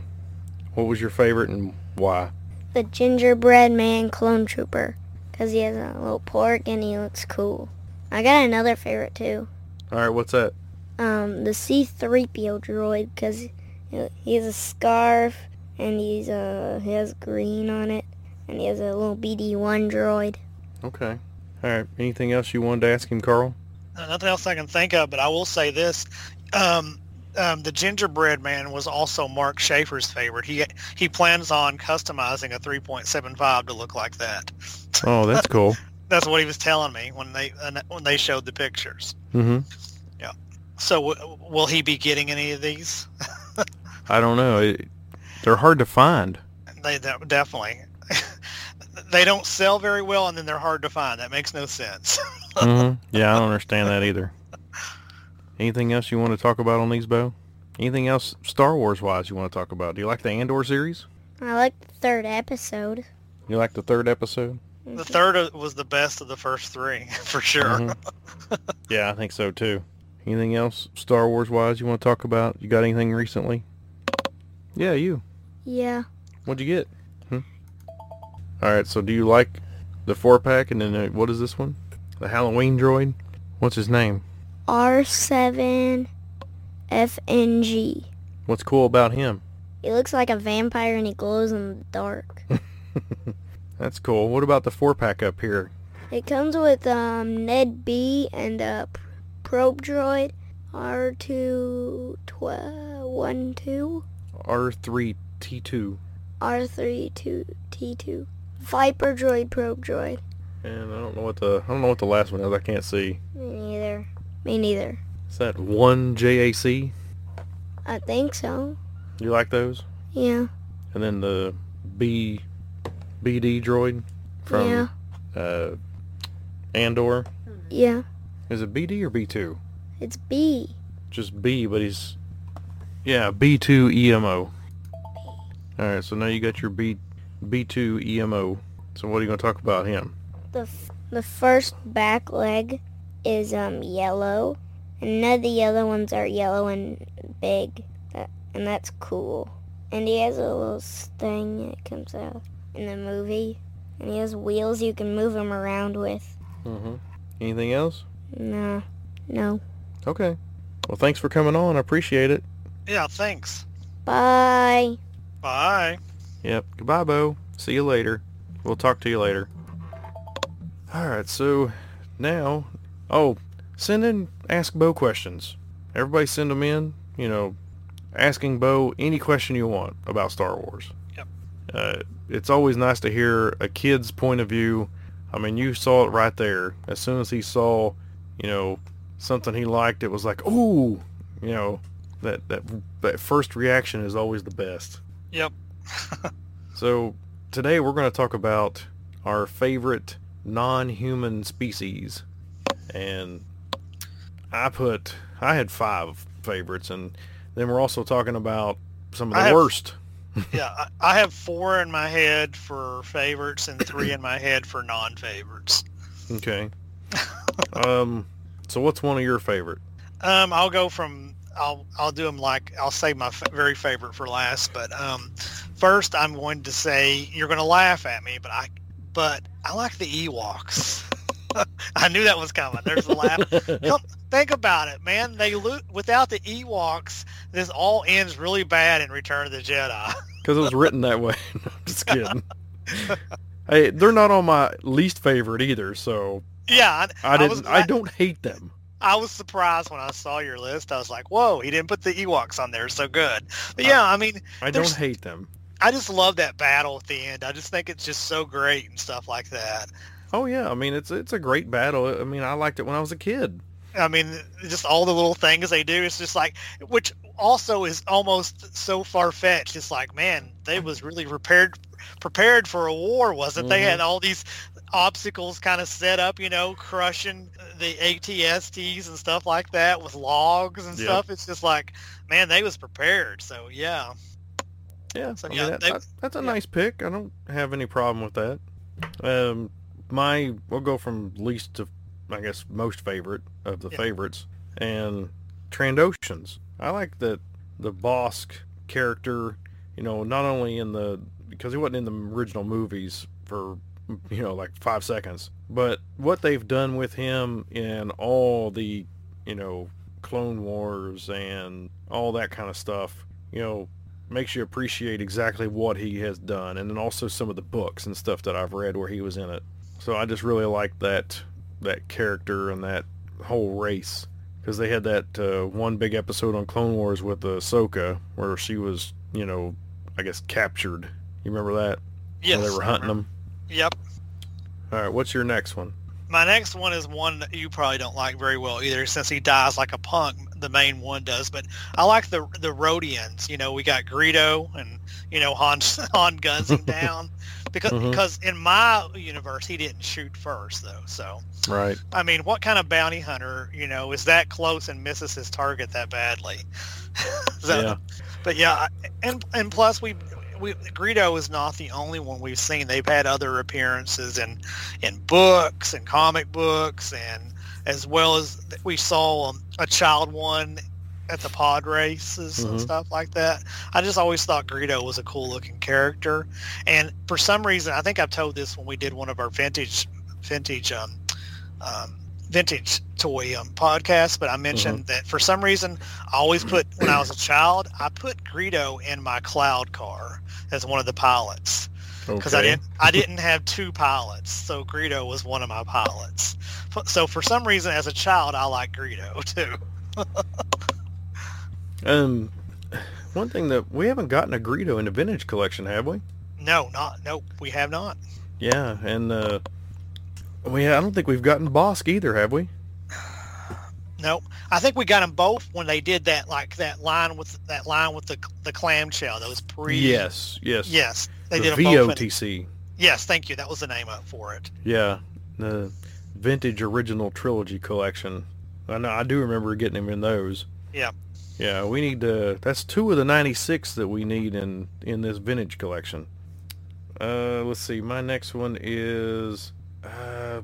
what was your favorite and why? The gingerbread man clone trooper. Because he has a little porg and he looks cool. I got another favorite too. All right. What's that? Um, the C-3PO droid. Because he has a scarf and he's uh, he has green on it. And he has a little BD-1 droid. Okay. All right. Anything else you wanted to ask him, Carl? Uh, Nothing else I can think of, but I will say this: um, um, the gingerbread man was also Mark Schaefer's favorite. He he plans on customizing a 3.75 to look like that. Oh, that's cool. That's what he was telling me when they when they showed the pictures. mm-hmm. So w- will he be getting any of these? I don't know. It, they're hard to find. They de- definitely. they don't sell very well, and then they're hard to find. That makes no sense. hmm Yeah, I don't understand that either. Anything else you want to talk about on these, Bo? Anything else Star Wars wise you want to talk about? Do you like the Andor series? I like the third episode. You like the third episode? the third uh, was the best of the first three, for sure. Mhm. yeah, I think so too. Anything else Star Wars wise you want to talk about? You got anything recently? Yeah, you. Yeah. What'd you get? Hmm? All right. So, do you like the four pack? And then uh, what is this one? The Halloween droid. What's his name? R7 FNG. What's cool about him? He looks like a vampire and he glows in the dark. That's cool. What about the four pack up here? It comes with um, Ned B and a p- probe droid R212 R3T2. R32T2 Viper droid probe droid. And I don't know what the I don't know what the last one is. I can't see. Me neither. Me neither. Is that one JAC? I think so. You like those? Yeah. And then the B BD droid from yeah. uh, Andor. Yeah. Is it BD or B2? It's B. Just B, but he's yeah B2EMO. All right, so now you got your B B2EMO. So what are you gonna talk about him? The f- the first back leg is um yellow, and none of the yellow ones are yellow and big, that, and that's cool. And he has a little thing that comes out in the movie, and he has wheels you can move him around with. Mm-hmm. Anything else? No, no. Okay. Well, thanks for coming on. I appreciate it. Yeah, thanks. Bye. Bye. Yep. Goodbye, Bo. See you later. We'll talk to you later. All right. So now, oh, send in Ask Bo questions. Everybody send them in. You know, asking Bo any question you want about Star Wars. Yep. Uh, it's always nice to hear a kid's point of view. I mean, you saw it right there. As soon as he saw, you know, something he liked, it was like, ooh, you know, that that that first reaction is always the best. Yep. So today we're going to talk about our favorite non-human species, and I put I had five favorites, and then we're also talking about some of the have- worst. yeah, I, I have four in my head for favorites and three in my head for non-favorites. Okay. um. So what's one of your favorite? Um, I'll go from I'll I'll do them like I'll say my f- very favorite for last. But um, first I'm going to say you're going to laugh at me, but I but I like the Ewoks. I knew that was coming. There's a laugh. Come, think about it, man. They lo- without the Ewoks, this all ends really bad in Return of the Jedi. Because it was written that way. I'm just kidding. hey, they're not on my least favorite either, so yeah, I I didn't. I, glad- don't hate them. I was surprised when I saw your list. I was like, "Whoa, he didn't put the Ewoks on there. So good." But yeah, I mean, I don't hate them. I just love that battle at the end. I just think it's just so great and stuff like that. Oh yeah, I mean it's it's a great battle. I mean I liked it when I was a kid. I mean, just all the little things they do. It's just like, which also is almost so far fetched. It's like, man, they was really prepared prepared for a war, wasn't they? Mhm. Had all these obstacles kind of set up, you know, crushing the ATSTs and stuff like that with logs and stuff. It's just like, man, they was prepared. So yeah, Yeah, So, I yeah, that, they- that- that's a yeah. nice pick. I don't have any problem with that. Um, my we'll go from least to I guess most favorite of the favorites and Trandoshans. I like that the Bossk character. You know, not only in the because he wasn't in the original movies for you know like five seconds, but what they've done with him in all the you know Clone Wars and all that kind of stuff. You know, makes you appreciate exactly what he has done and then also some of the books and stuff that I've read where he was in it. So I just really like that that character and that whole race because they had that uh, one big episode on Clone Wars with Ahsoka where she was, you know, I guess captured. You remember that? yes, Where they were hunting them. Yep. All right, what's your next one? My next one is one that you probably don't like very well either, since he dies like a punk. The main one does, but I like the the Rhodians. You know, we got Greedo and you know Han Han guns him down. because Mhm. because in my universe he didn't shoot first though. So Right. I mean, what kind of bounty hunter you know is that close and misses his target that badly? so, Yeah. But yeah, and and plus we. We, Greedo is not the only one we've seen. They've had other appearances in in books and comic books, and as well as we saw um, a child one at the pod races and Mhm. stuff like that. I just always thought Greedo was a cool looking character, and for some reason, I think I've told this when we did one of our vintage vintage um, um, vintage toy um, podcasts, but I mentioned that for some reason I always put when I was a child I put Greedo in my cloud car as one of the pilots because I didn't I didn't have two pilots, so Greedo was one of my pilots. So for some reason, as a child, I like Greedo too. Um, one thing that we haven't gotten a Greedo in the vintage collection, have we? No, not no, we have not. Yeah, and uh, we I don't think we've gotten Bossk either, have we? No, I think we got them both when they did that like that line with that line with the the clamshell. was pre. Yes, yes. Yes, they the did both. in- VOTC. yes, thank you. That was the name up for it. Yeah, the vintage original trilogy collection. I know I do remember getting them in those. Yeah. Yeah, we need to. That's two of the '96 that we need in in this vintage collection. Uh, let's see. My next one is uh,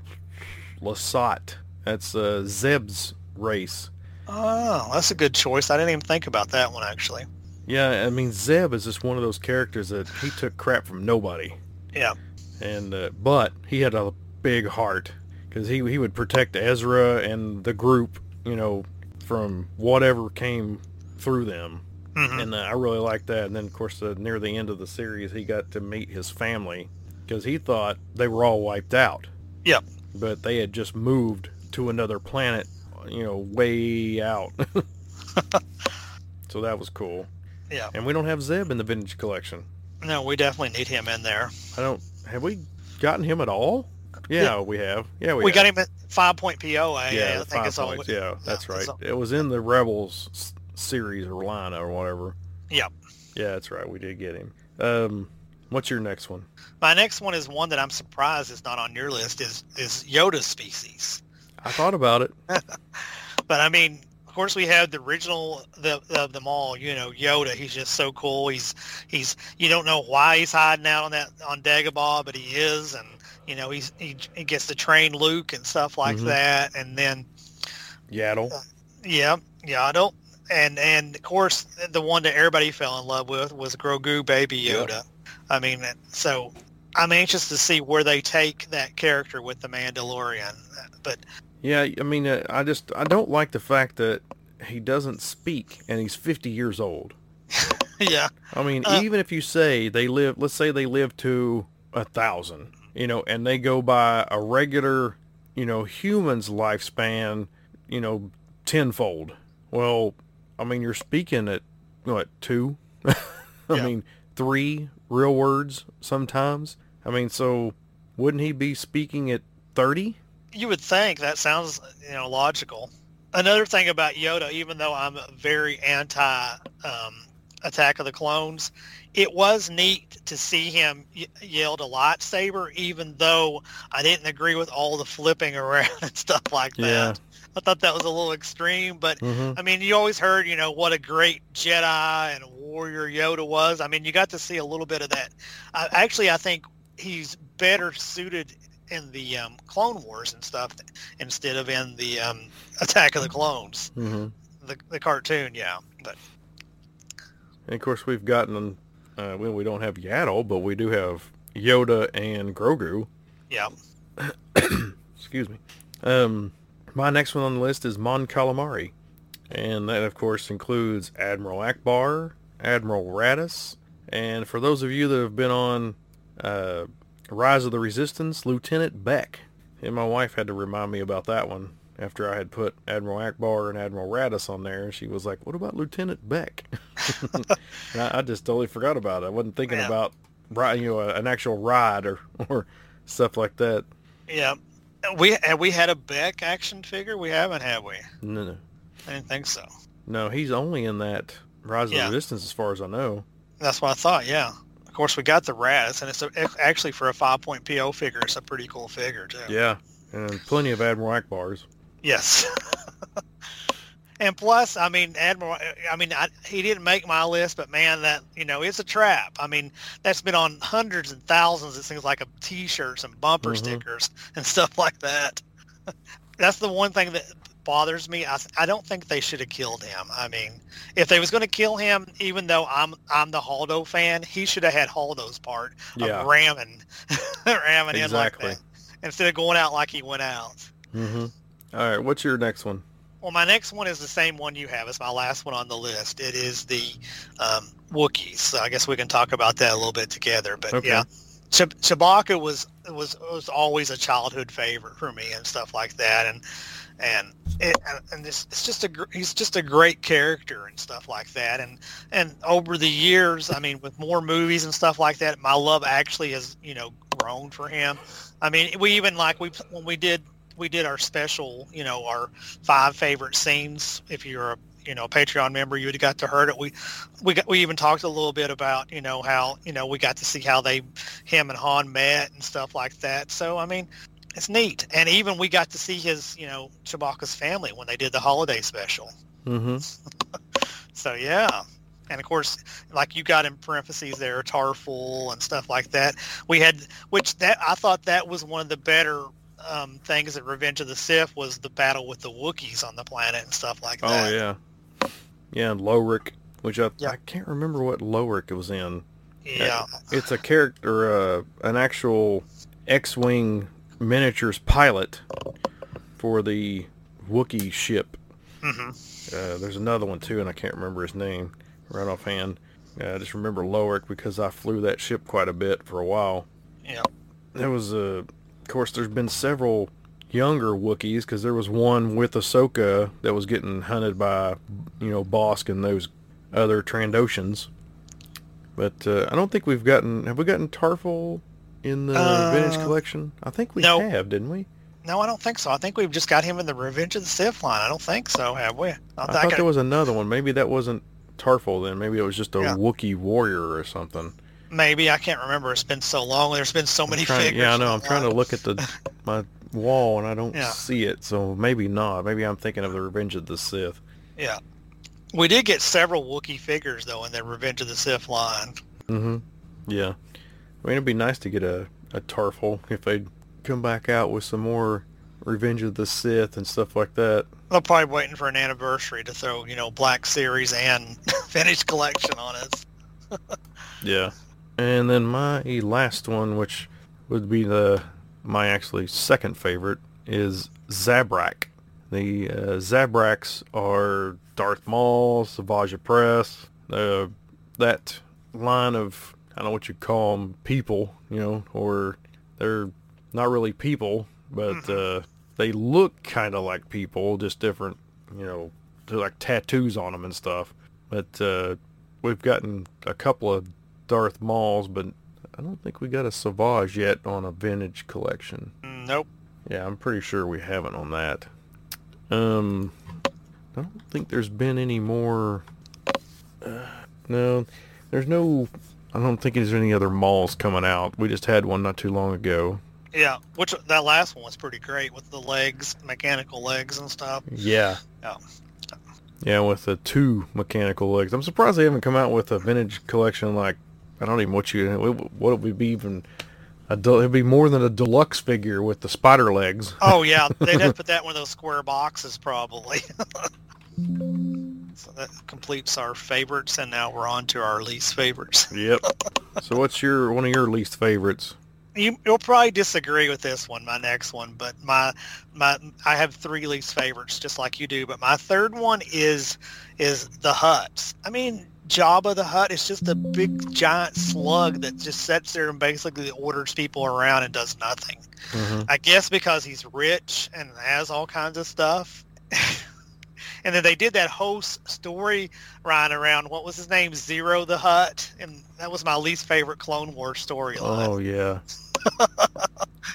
Lasat. That's uh, Zeb's race. Oh, that's a good choice. I didn't even think about that one actually. Yeah, I mean Zeb is just one of those characters that he took crap from nobody. Yeah. and uh, but he had a big heart because he he would protect Ezra and the group, you know, from whatever came through them, hmm and uh, I really liked that. And then of course, uh, near the end of the series, he got to meet his family because he thought they were all wiped out. Yep. but they had just moved to another planet, you know, way out. so that was cool. Yeah. and we don't have Zeb in the vintage collection. No, we definitely need him in there. I don't. Have we gotten him at all? Yeah, we have. Yeah, we, We, have. got him at five point POA. Yeah, I think five it's all. points. Yeah, that's right. all- It was in the Rebels series or line or whatever. Yep. Yeah, that's right. We did get him. Um, what's your next one? My next one is one that I'm surprised is not on your list. Is is Yoda species? I thought about it. But I mean, of course, we have the original the, of them all. You know, Yoda. He's just so cool. He's he's you don't know why he's hiding out on that on Dagobah, but he is, and you know he's he, he gets to train Luke and stuff like Mhm. that, and then Yaddle. yeah, Yaddle. And and of course the one that everybody fell in love with was Grogu Baby Yep. Yoda. I mean, so I'm anxious to see where they take that character with the Mandalorian. But Yeah, I mean, uh, I just I don't like the fact that he doesn't speak and he's 50 years old. yeah, I mean, Uh, even if you say they live, let's say they live to a thousand, you know, and they go by a regular, you know, human's lifespan, you know, tenfold. Well, I mean, you're speaking at what two? I Yeah. mean, three real words sometimes. I mean, so wouldn't he be speaking at thirty? You would think that sounds you know logical. Another thing about Yoda, even though I'm very anti um, Attack of the Clones, it was neat to see him y- yield a lightsaber, even though I didn't agree with all the flipping around and stuff like that. Yeah. I thought that was a little extreme, but Mm-hmm. I mean, you always heard, you know, what a great Jedi and warrior Yoda was. I mean, you got to see a little bit of that. I, actually, I think he's better suited in the um, Clone Wars and stuff instead of in the um, Attack of the Clones, Mm-hmm. the, the cartoon. Yeah, but And of course, we've gotten, uh, well, we don't have Yaddle, but we do have Yoda and Grogu. yeah, Excuse me. Um, my next one on the list is Mon Calamari. And that, of course, includes Admiral Ackbar, Admiral Raddus, and for those of you that have been on uh, Rise of the Resistance, Lieutenant Beck. And my wife had to remind me about that one after I had put Admiral Ackbar and Admiral Raddus on there. She was like, what about Lieutenant Beck? and I, I just totally forgot about it. I wasn't thinking Yeah. about you know, an actual ride or, or stuff like that. yeah. We have we had a Beck action figure. We haven't, have we? No, no. I didn't think so. No, he's only in that Rise of Yeah. the Resistance as far as I know. That's what I thought. Yeah. Of course, we got the Raddus, and it's, a, actually for a five point PO figure. It's a pretty cool figure too. Yeah, and plenty of Admiral Ackbars. Yes. and plus, I mean, Admiral. I mean, I, he didn't make my list, but man, that you know, it's a trap. I mean, that's been on hundreds and thousands. It seems like of T-shirts and bumper Mhm. stickers and stuff like that. that's the one thing that bothers me. I, I don't think they should have killed him. I mean, if they was going to kill him, even though I'm I'm the Holdo fan, he should have had Holdo's part Yeah, of ramming, ramming in like that instead of going out like he went out. Mm-hmm. All right, what's your next one? Well, my next one is the same one you have. It's my last one on the list. It is the um, Wookiees. So I guess we can talk about that a little bit together. But Okay. yeah, Chib- Chewbacca was was was always a childhood favorite for me and stuff like that. And and it, and this, it's just a he's just a great character and stuff like that. And and over the years, I mean, with more movies and stuff like that, my love actually has you know grown for him. I mean, we even like we when we did we did our special, you know, our five favorite scenes. If you're a you know Patreon member, you would have got to heard it. We we got we even talked a little bit about you know how you know we got to see how they him and Han met and stuff like that. So I mean, it's neat. And even we got to see his you know Chewbacca's family when they did the holiday special. Mm-hmm. So yeah. And of course, like you got in parentheses there, Tarfful and stuff like that. We had, which that I thought that was one of the better um, things at Revenge of the Sith was the battle with the Wookiees on the planet and stuff like that. Oh yeah, yeah, and Lowhhrick, which I Yeah. I can't remember what Lowhhrick was in. Yeah. It's a character, uh, an actual X-wing miniatures pilot for the Wookiee ship. hmm Uh, there's another one too, and I can't remember his name right offhand. Uh, I just remember Lowhhrick because I flew that ship quite a bit for a while. Yeah. There was a, of course, there's been several younger Wookiees because there was one with Ahsoka that was getting hunted by, you know, Bossk and those other Trandoshans. But uh, I don't think we've gotten. Have we gotten Tarfful in the Uh, Vintage Collection? I think we no. have, didn't we? No, I don't think so. I think we've just got him in the Revenge of the Sith line. I don't think so, have we? I, I thought there was another one. Maybe that wasn't Tarfful then. Maybe it was just a Yeah. Wookiee warrior or something. maybe I can't remember. It's been so long. There's been so many I'm trying- figures. Yeah, I know. I'm trying to look at the my wall and I don't Yeah. see it. So maybe not. Maybe I'm thinking of the Revenge of the Sith. Yeah. We did get several Wookiee figures though in the Revenge of the Sith line. Mm-hmm. Yeah. I mean, it'd be nice to get a a Tarfful if they'd come back out with some more Revenge of the Sith and stuff like that. They're probably waiting for an anniversary to throw, you know, Black Series and Vintage Collection on us. Yeah. And then my last one, which would be the my actually second favorite, is Zabrak. The uh, Zabraks are Darth Maul, Savage Opress, uh, that line of I don't know what you call them, people, you know, or they're not really people, but uh, they look kind of like people, just different, you know, they're like tattoos on them and stuff. But uh, we've gotten a couple of Darth Mauls, but I don't think we got a Savage yet on a vintage collection. Mm, Nope. Yeah, I'm pretty sure we haven't on that. Um, I don't think there's been any more. Uh, no, there's no. I don't think there's any other Mauls coming out. We just had one not too long ago. Yeah, which that last one was pretty great with the legs, mechanical legs and stuff. Yeah. Yeah. Yeah, with the two mechanical legs. I'm surprised they haven't come out with a vintage collection like I don't even what you what it would be even. A, it'd be more than a deluxe figure with the spider legs. Oh yeah, they'd have to put that in one of those square boxes probably. so that completes our favorites, and now we're on to our least favorites. Yep. so what's your one of your least favorites? You, you'll probably disagree with this one, my next one, but my my I have three least favorites, just like you do. But my third one is is the Hutts. I mean, Jabba the Hutt is just a big giant slug that just sits there and basically orders people around and does nothing. Mm-hmm. I guess because he's rich and has all kinds of stuff. and then they did that whole story riding around. What was his name? Ziro the Hutt, and that was my least favorite Clone Wars storyline. Oh yeah.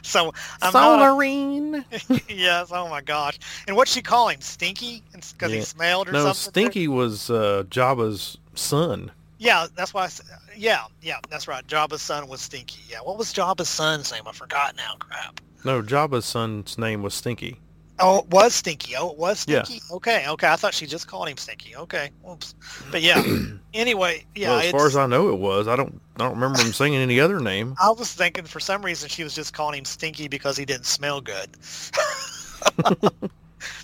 So I'm not. Yes. Oh my gosh. And what'd she call him? Stinky? Because Yeah. he smelled or No, something. Stinky was uh, Jabba's son. Yeah, that's why. I, yeah, yeah, that's right. Jabba's son was Stinky. Yeah, what was Jabba's son's name? I forgot now. Crap. No, Jabba's son's name was Stinky. Oh, it was Stinky. Oh, it was Yeah. Stinky. Okay, okay. I thought she just called him Stinky. Okay, oops. But yeah. anyway, yeah. well, as far as I know, it was. I don't. I don't remember him singing any other name. I was thinking for some reason she was just calling him Stinky because he didn't smell good. but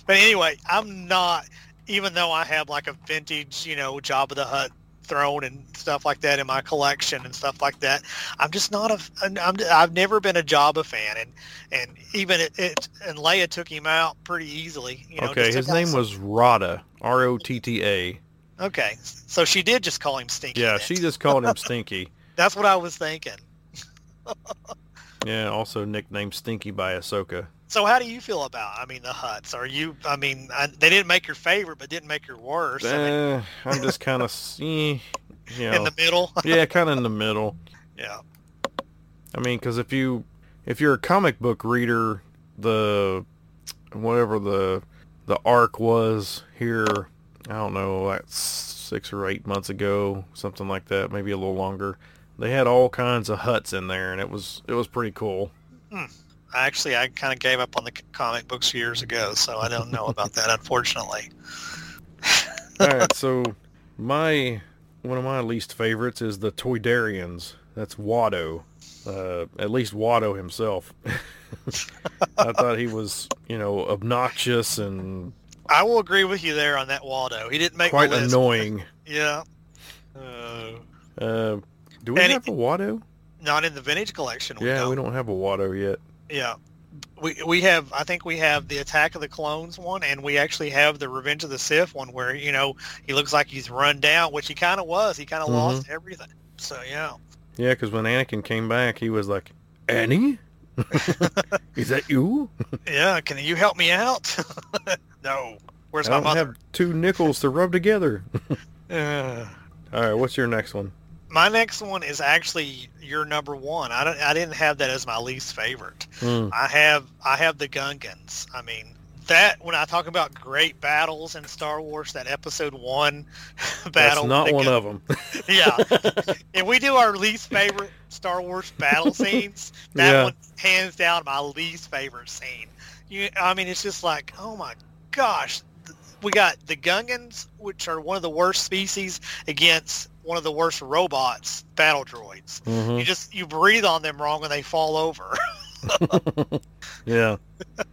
anyway, I'm not. Even though I have like a vintage, you know, Jabba the Hutt throne and stuff like that in my collection and stuff like that, I'm just not a. I'm, I've never been a Jabba fan, and and even it, it and Leia took him out pretty easily. You know, okay, his name some- was Rotta, R O T T A. Okay, so she did just call him Stinky. Yeah, then. she just called him Stinky. That's what I was thinking. Yeah, also nicknamed Stinky by Ahsoka. So how do you feel about? I mean, the Hutts. Are you? I mean, I, they didn't make your favorite, but didn't make your worst. I mean, Eh, I'm just kind of, eh, you in the middle. yeah, kind of in the middle. yeah. I mean, because if you if you're a comic book reader, the whatever the the arc was here, I don't know, like six or eight months ago, something like that, maybe a little longer. They had all kinds of Hutts in there, and it was it was pretty cool. Actually, I kind of gave up on the comic books years ago, so I don't know about that, unfortunately. All right, so my one of my least favorites is the Toydarians. That's Watto. Uh, at least Watto himself. I thought he was, you know, obnoxious and I will agree with you there on that Waldo. He didn't make quite list. annoying. Yeah. Uh, Uh, do we have a Watto? not in the vintage collection. We Yeah, don't. we don't have a Watto yet. Yeah. We, we have I think we have the Attack of the Clones one and we actually have the Revenge of the Sith one where you know he looks like he's run down which he kind of was he kind of Mhm. lost everything so yeah Yeah, because when Anakin came back, he was like, Annie? Is that you? yeah can you help me out no where's I my don't mother have two nickels to rub together. Uh, All right, what's your next one? My next one is actually your number one I don't I didn't have that as my least favorite Hmm. I have I have the Gungans. I mean that when I talk about great battles in Star Wars, that Episode One battle. That's not one the of them. Yeah, if we do our least favorite Star Wars battle scenes, that Yeah. one hands down my least favorite scene. You, I mean, it's just like, oh my gosh, we got the Gungans, which are one of the worst species, against one of the worst robots, battle droids. Mhm. You just you breathe on them wrong and they fall over. Yeah,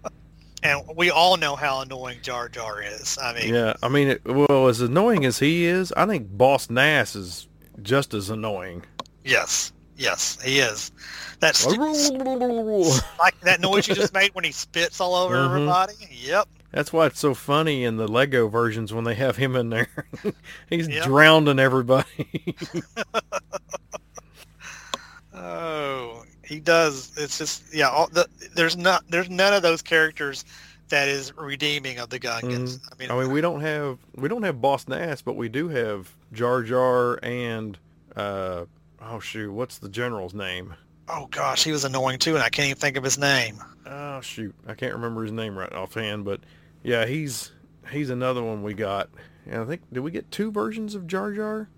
And we all know how annoying Jar Jar is. I mean, yeah. I mean, it, well, as annoying as he is, I think Boss Nass is just as annoying. yes, yes, he is. That's like that noise you just made when he spits all over Mhm. everybody. Yep. That's why it's so funny in the Lego versions when they have him in there. He's Yep. drowning everybody. Oh, he does. It's just yeah. All the, there's not there's none of those characters that is redeeming of the Gungans. I mean, I mean, we don't have we don't have Boss Nass, but we do have Jar Jar and uh oh shoot, what's the general's name? oh gosh, he was annoying too, and I can't even think of his name. Oh shoot, I can't remember his name right offhand, but yeah, he's he's another one we got. And I think did we get two versions of Jar Jar?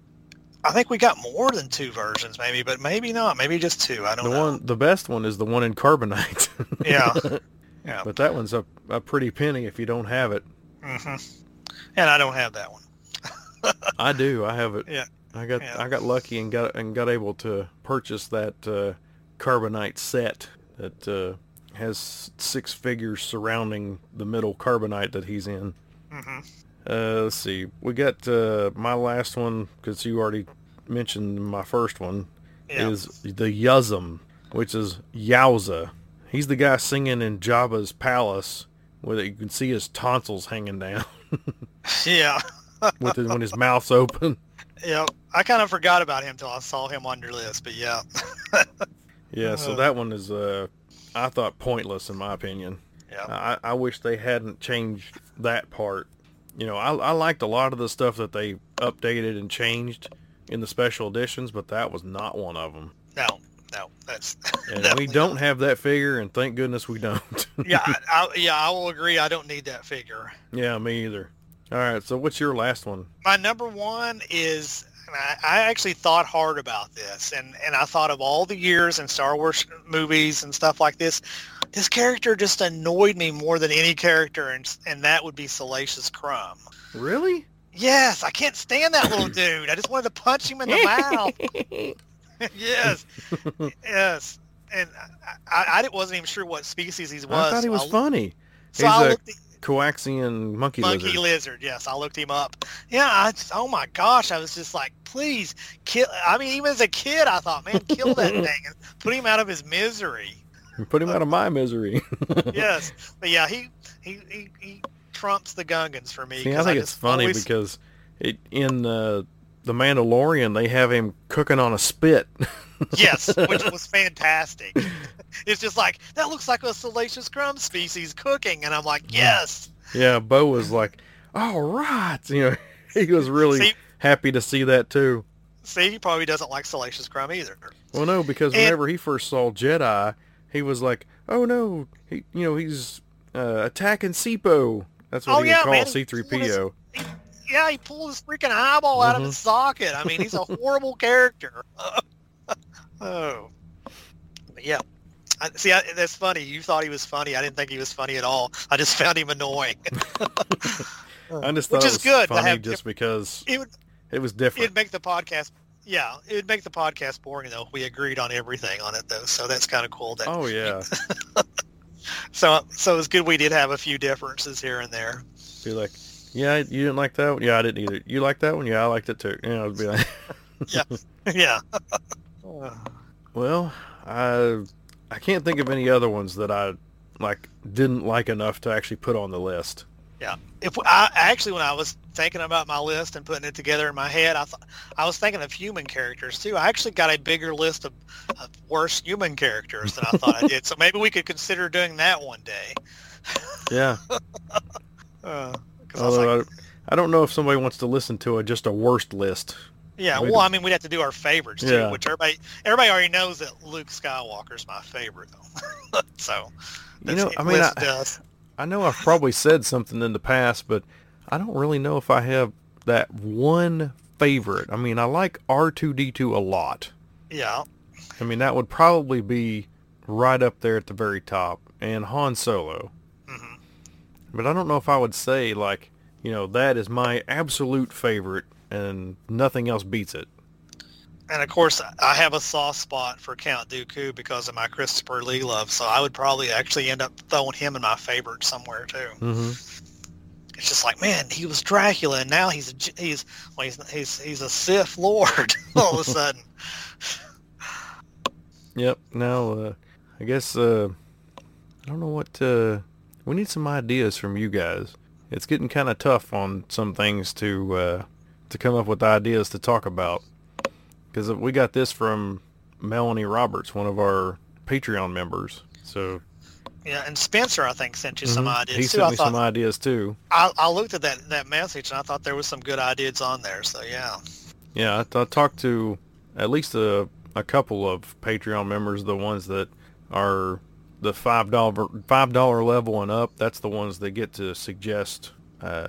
I think we got more than two versions, maybe, but maybe not. Maybe just two. I don't The know. one, the best one is the one in carbonite. Yeah. Yeah. But that one's a, a pretty penny if you don't have it. hmm And I don't have that one. I do. I have it. Yeah. I got Yeah. I got lucky and got and got able to purchase that uh, carbonite set that uh, has six figures surrounding the middle carbonite that he's in. hmm Uh, let's see. We got uh, my last one because you already mentioned my first one Yeah. is the Yuzzum, which is Yowza. He's the guy singing in Jabba's palace where you can see his tonsils hanging down Yeah. with his, when his mouth's open. Yeah. I kind of forgot about him till I saw him on your list, but yeah. Yeah, so Uh. that one is, uh, I thought pointless in my opinion. Yeah. I, I wish they hadn't changed that part. You know, I, I liked a lot of the stuff that they updated and changed in the special editions, but that was not one of them. No, no, that's And we don't not. have that figure, and thank goodness we don't. Yeah, I, I, yeah, I will agree. I don't need that figure. yeah, me either. All right, so what's your last one? My number one is and I, I actually thought hard about this, and and I thought of all the years in Star Wars movies and stuff like this. This character just annoyed me more than any character, and and that would be Salacious Crumb. Really? Yes, I can't stand that little dude. I just wanted to punch him in the mouth. yes, yes. And I, I, I wasn't even sure what species he was. I thought he was so I, funny. So He's I a looked, Kowakian monkey, monkey lizard. lizard. Yes, I looked him up. Yeah, I just, oh my gosh, I was just like, please kill. I mean, even as a kid, I thought, man, kill that thing and put him out of his misery. Put him out of my misery. Yes, but yeah, he he he, he trumps the Gungans for me. See, I think it's funny always- because it, in uh, the Mandalorian they have him cooking on a spit. yes, which was fantastic. It's just like that looks like a salacious crumb species cooking, and I'm like, yes. yeah, Bo was like, "All right," you know, he was really See, happy to see that too. see, he probably doesn't like salacious crumb either. Well, no, because And- whenever he first saw Jedi, he was like, "Oh no, he, you know, he's uh, attacking Sipo." That's what Oh, he yeah, would call man. C-3PO. Yeah, he pulled his freaking eyeball out of his socket. I mean, he's a horrible character. oh, but yeah. I, see, I, that's funny. You thought he was funny. I didn't think he was funny at all. I just found him annoying. I just thought Which it is was good funny have just because it would it was different. it'd make the podcast. Yeah, it'd make the podcast boring though. We agreed on everything on it though, so that's kind of cool. That oh yeah, so so it's good we did have a few differences here and there. be like, "Yeah, you didn't like that one? Yeah, I didn't either. You like that one? Yeah, I liked it too." You know, it'd be like, yeah, yeah. "Well, I I can't think of any other ones that I like didn't like enough to actually put on the list." Yeah. If I actually, when I was thinking about my list and putting it together in my head, I thought I was thinking of human characters too. I actually got a bigger list of, of worst human characters than I thought I did. So maybe we could consider doing that one day. Yeah. Uh I like, I, I don't know if somebody wants to listen to a just a worst list. Yeah. Well, I mean, we'd have to do our favorites too, Yeah. which everybody everybody already knows that Luke Skywalker's my favorite though. so You know, I mean, I. I know I've probably said something in the past, but I don't really know if I have that one favorite. I mean, I like R2D2 a lot. Yeah. I mean, that would probably be right up there at the very top, and Han Solo. hmm But I don't know if I would say like, you know, that is my absolute favorite, and nothing else beats it. And of course, I have a soft spot for Count Dooku because of my Christopher Lee love. So I would probably actually end up throwing him in my favorite somewhere too. hmm It's just like, man, he was Dracula, and now he's a, he's well, he's he's he's a Sith Lord all of a sudden. Yep. Now, uh, I guess uh, I don't know what. Uh, we need some ideas from you guys. It's getting kind of tough on some things to uh, to come up with ideas to talk about. Because we got this from Melanie Roberts, one of our Patreon members. So Yeah, and Spencer, I think, sent you some mhm, ideas he too. sent I me thought some ideas too. I, I looked at that that message and I thought there was some good ideas on there. So yeah, Yeah, I, I talked to at least a, a couple of Patreon members, the ones that are the five dollar five dollar level and up. That's the ones that get to suggest uh,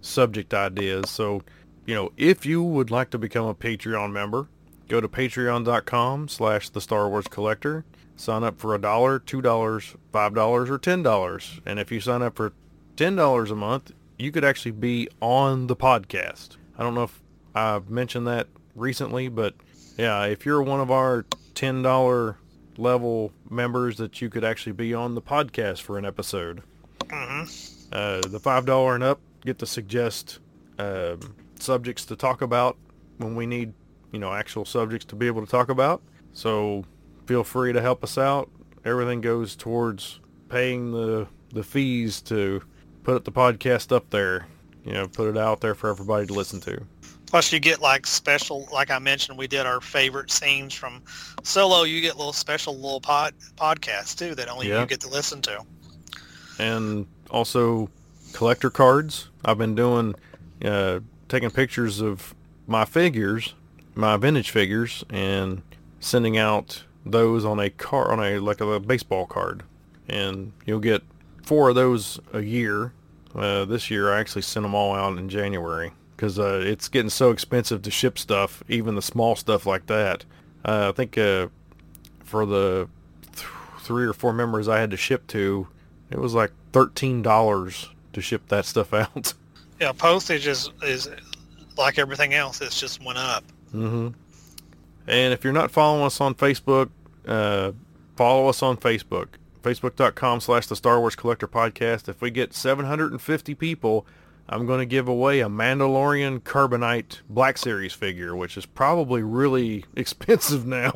subject ideas. So, you know, if you would like to become a Patreon member, go to patreon.com slash the Star Wars Collector. Sign up for a dollar, two dollars, five dollars, or ten dollars. And if you sign up for ten dollars a month, you could actually be on the podcast. I don't know if I've mentioned that recently, but yeah, if you're one of our ten dollar level members, that you could actually be on the podcast for an episode. hmm Uh, the five dollar and up get to suggest um, subjects to talk about when we need, you know, actual subjects to be able to talk about. So feel free to help us out. Everything goes towards paying the the fees to put the podcast up there. You know, put it out there for everybody to listen to. Plus, you get like special, like I mentioned, we did our favorite scenes from Solo. You get little special little pod podcasts too that only Yeah. you get to listen to. and also collector cards. I've been doing, uh, taking pictures of my figures, my vintage figures, and sending out those on a car on a like a, baseball card, and you'll get four of those a year. Uh, this year I actually sent them all out in January because uh, it's getting so expensive to ship stuff, even the small stuff like that. Uh, I think uh, for the th- three or four members I had to ship to, it was like thirteen dollars to ship that stuff out. Yeah, postage is is like everything else. It's just went up. hmm And if you're not following us on Facebook, uh, follow us on Facebook. Facebook.com slash the Star Wars Collector Podcast. If we get 750 people, I'm going to give away a Mandalorian Carbonite Black Series figure, which is probably really expensive now.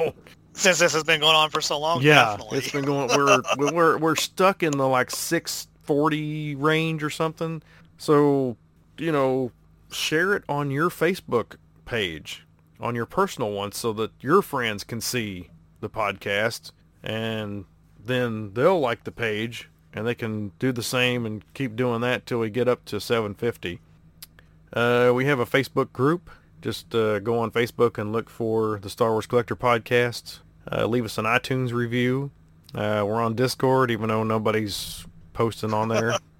Since this has been going on for so long, yeah, definitely. it's been going. We're we're we're stuck in the like 640 range or something. So you know, share it on your Facebook page, on your personal one, so that your friends can see the podcast, and then they'll like the page, and they can do the same and keep doing that till we get up to 750. Uh, we have a Facebook group. Just uh, go on Facebook and look for the Star Wars Collector Podcast. Uh, leave us an iTunes review. Uh, we're on Discord, even though nobody's posting on there.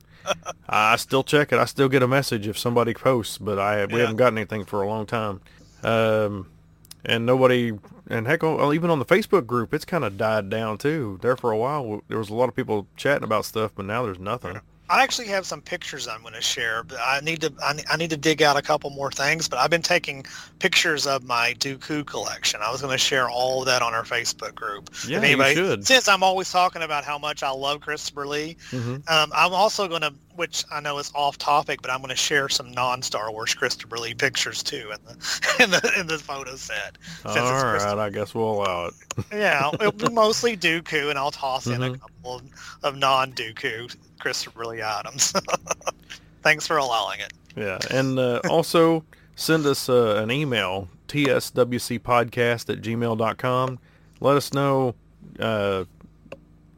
I still check it. I still get a message if somebody posts, but I we Yeah. haven't gotten anything for a long time. Um, and nobody, and heck, well, even on the Facebook group, it's kind of died down too. There for a while, there was a lot of people chatting about stuff, but now there's nothing. I actually have some pictures I'm going to share, but I need to I, I need to dig out a couple more things. But I've been taking pictures of my Dooku collection. I was going to share all of that on our Facebook group. Yeah, If you should. Since I'm always talking about how much I love Christopher Lee, hmm um, I'm also going to, which I know is off topic, but I'm going to share some non-Star Wars Christopher Lee pictures too in the in the in the photo set. All it's right, I guess we'll allow it. Yeah, it'll be mostly Dooku, and I'll toss in a Mhm. couple of, of non-Dooku Christopher really Adams. Thanks for allowing it. Yeah, and uh, also send us uh, an email, tswcpodcast at gmail.com. Let us know, uh,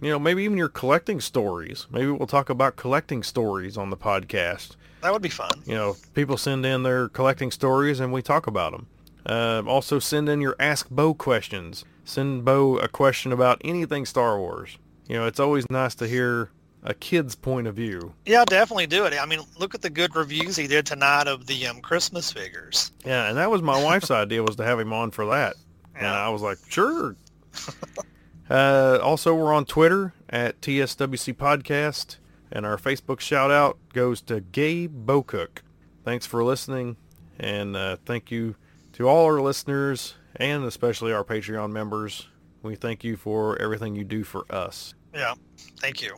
you know, maybe even your collecting stories. Maybe we'll talk about collecting stories on the podcast. That would be fun. You know, people send in their collecting stories and we talk about them. Uh, also send in your Ask Bo questions. Send Bo a question about anything Star Wars. You know, it's always nice to hear a kid's point of view. Yeah, definitely do it. I mean, look at the good reviews he did tonight of the um, Christmas figures. Yeah, and that was my wife's idea was to have him on for that. And I was like, sure. uh, also, we're on Twitter at TSWC Podcast, and our Facebook shout out goes to Gabe Bocook. Thanks for listening, and uh, thank you to all our listeners, and especially our Patreon members. We thank you for everything you do for us. Yeah, thank you.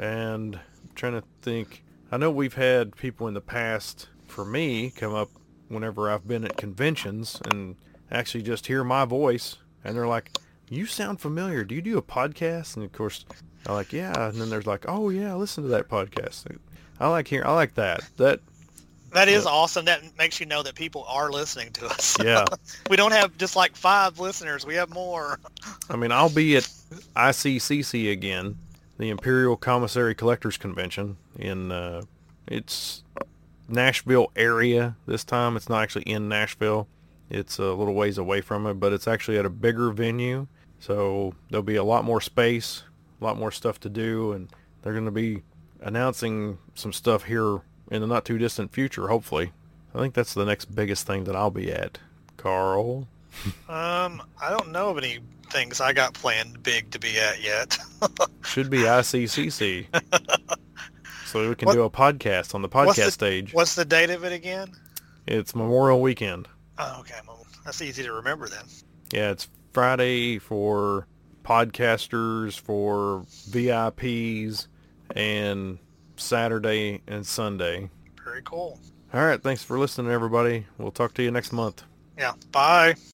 And I'm trying to think. I know we've had people in the past, for me, come up whenever I've been at conventions and actually just hear my voice, and they're like, "You sound familiar. Do you do a podcast?" And of course, I'm like, "Yeah." And then there's like, "Oh yeah, listen to that podcast." I like hear. I like that. That That is Yeah. awesome. That makes you know that people are listening to us. yeah. we don't have just like five listeners. We have more. I mean, I'll be at ICCC again, the Imperial Commissary Collectors Convention in uh, it's Nashville area this time. It's not actually in Nashville. It's a little ways away from it, but it's actually at a bigger venue. So there'll be a lot more space, a lot more stuff to do, and they're going to be announcing some stuff here in the not too distant future, hopefully. I think that's the next biggest thing that I'll be at. Carl? Um, I don't know of any things I got planned big to be at yet. Should be ICCC. so we can What- do a podcast on the What's podcast the- stage. What's the date of it again? It's Memorial Weekend. Oh, okay. Well, that's easy to remember then. Yeah, it's Friday for podcasters, for VIPs, and Saturday and Sunday. Very cool. All right, thanks for listening, everybody. We'll talk to you next month. Yeah. Bye.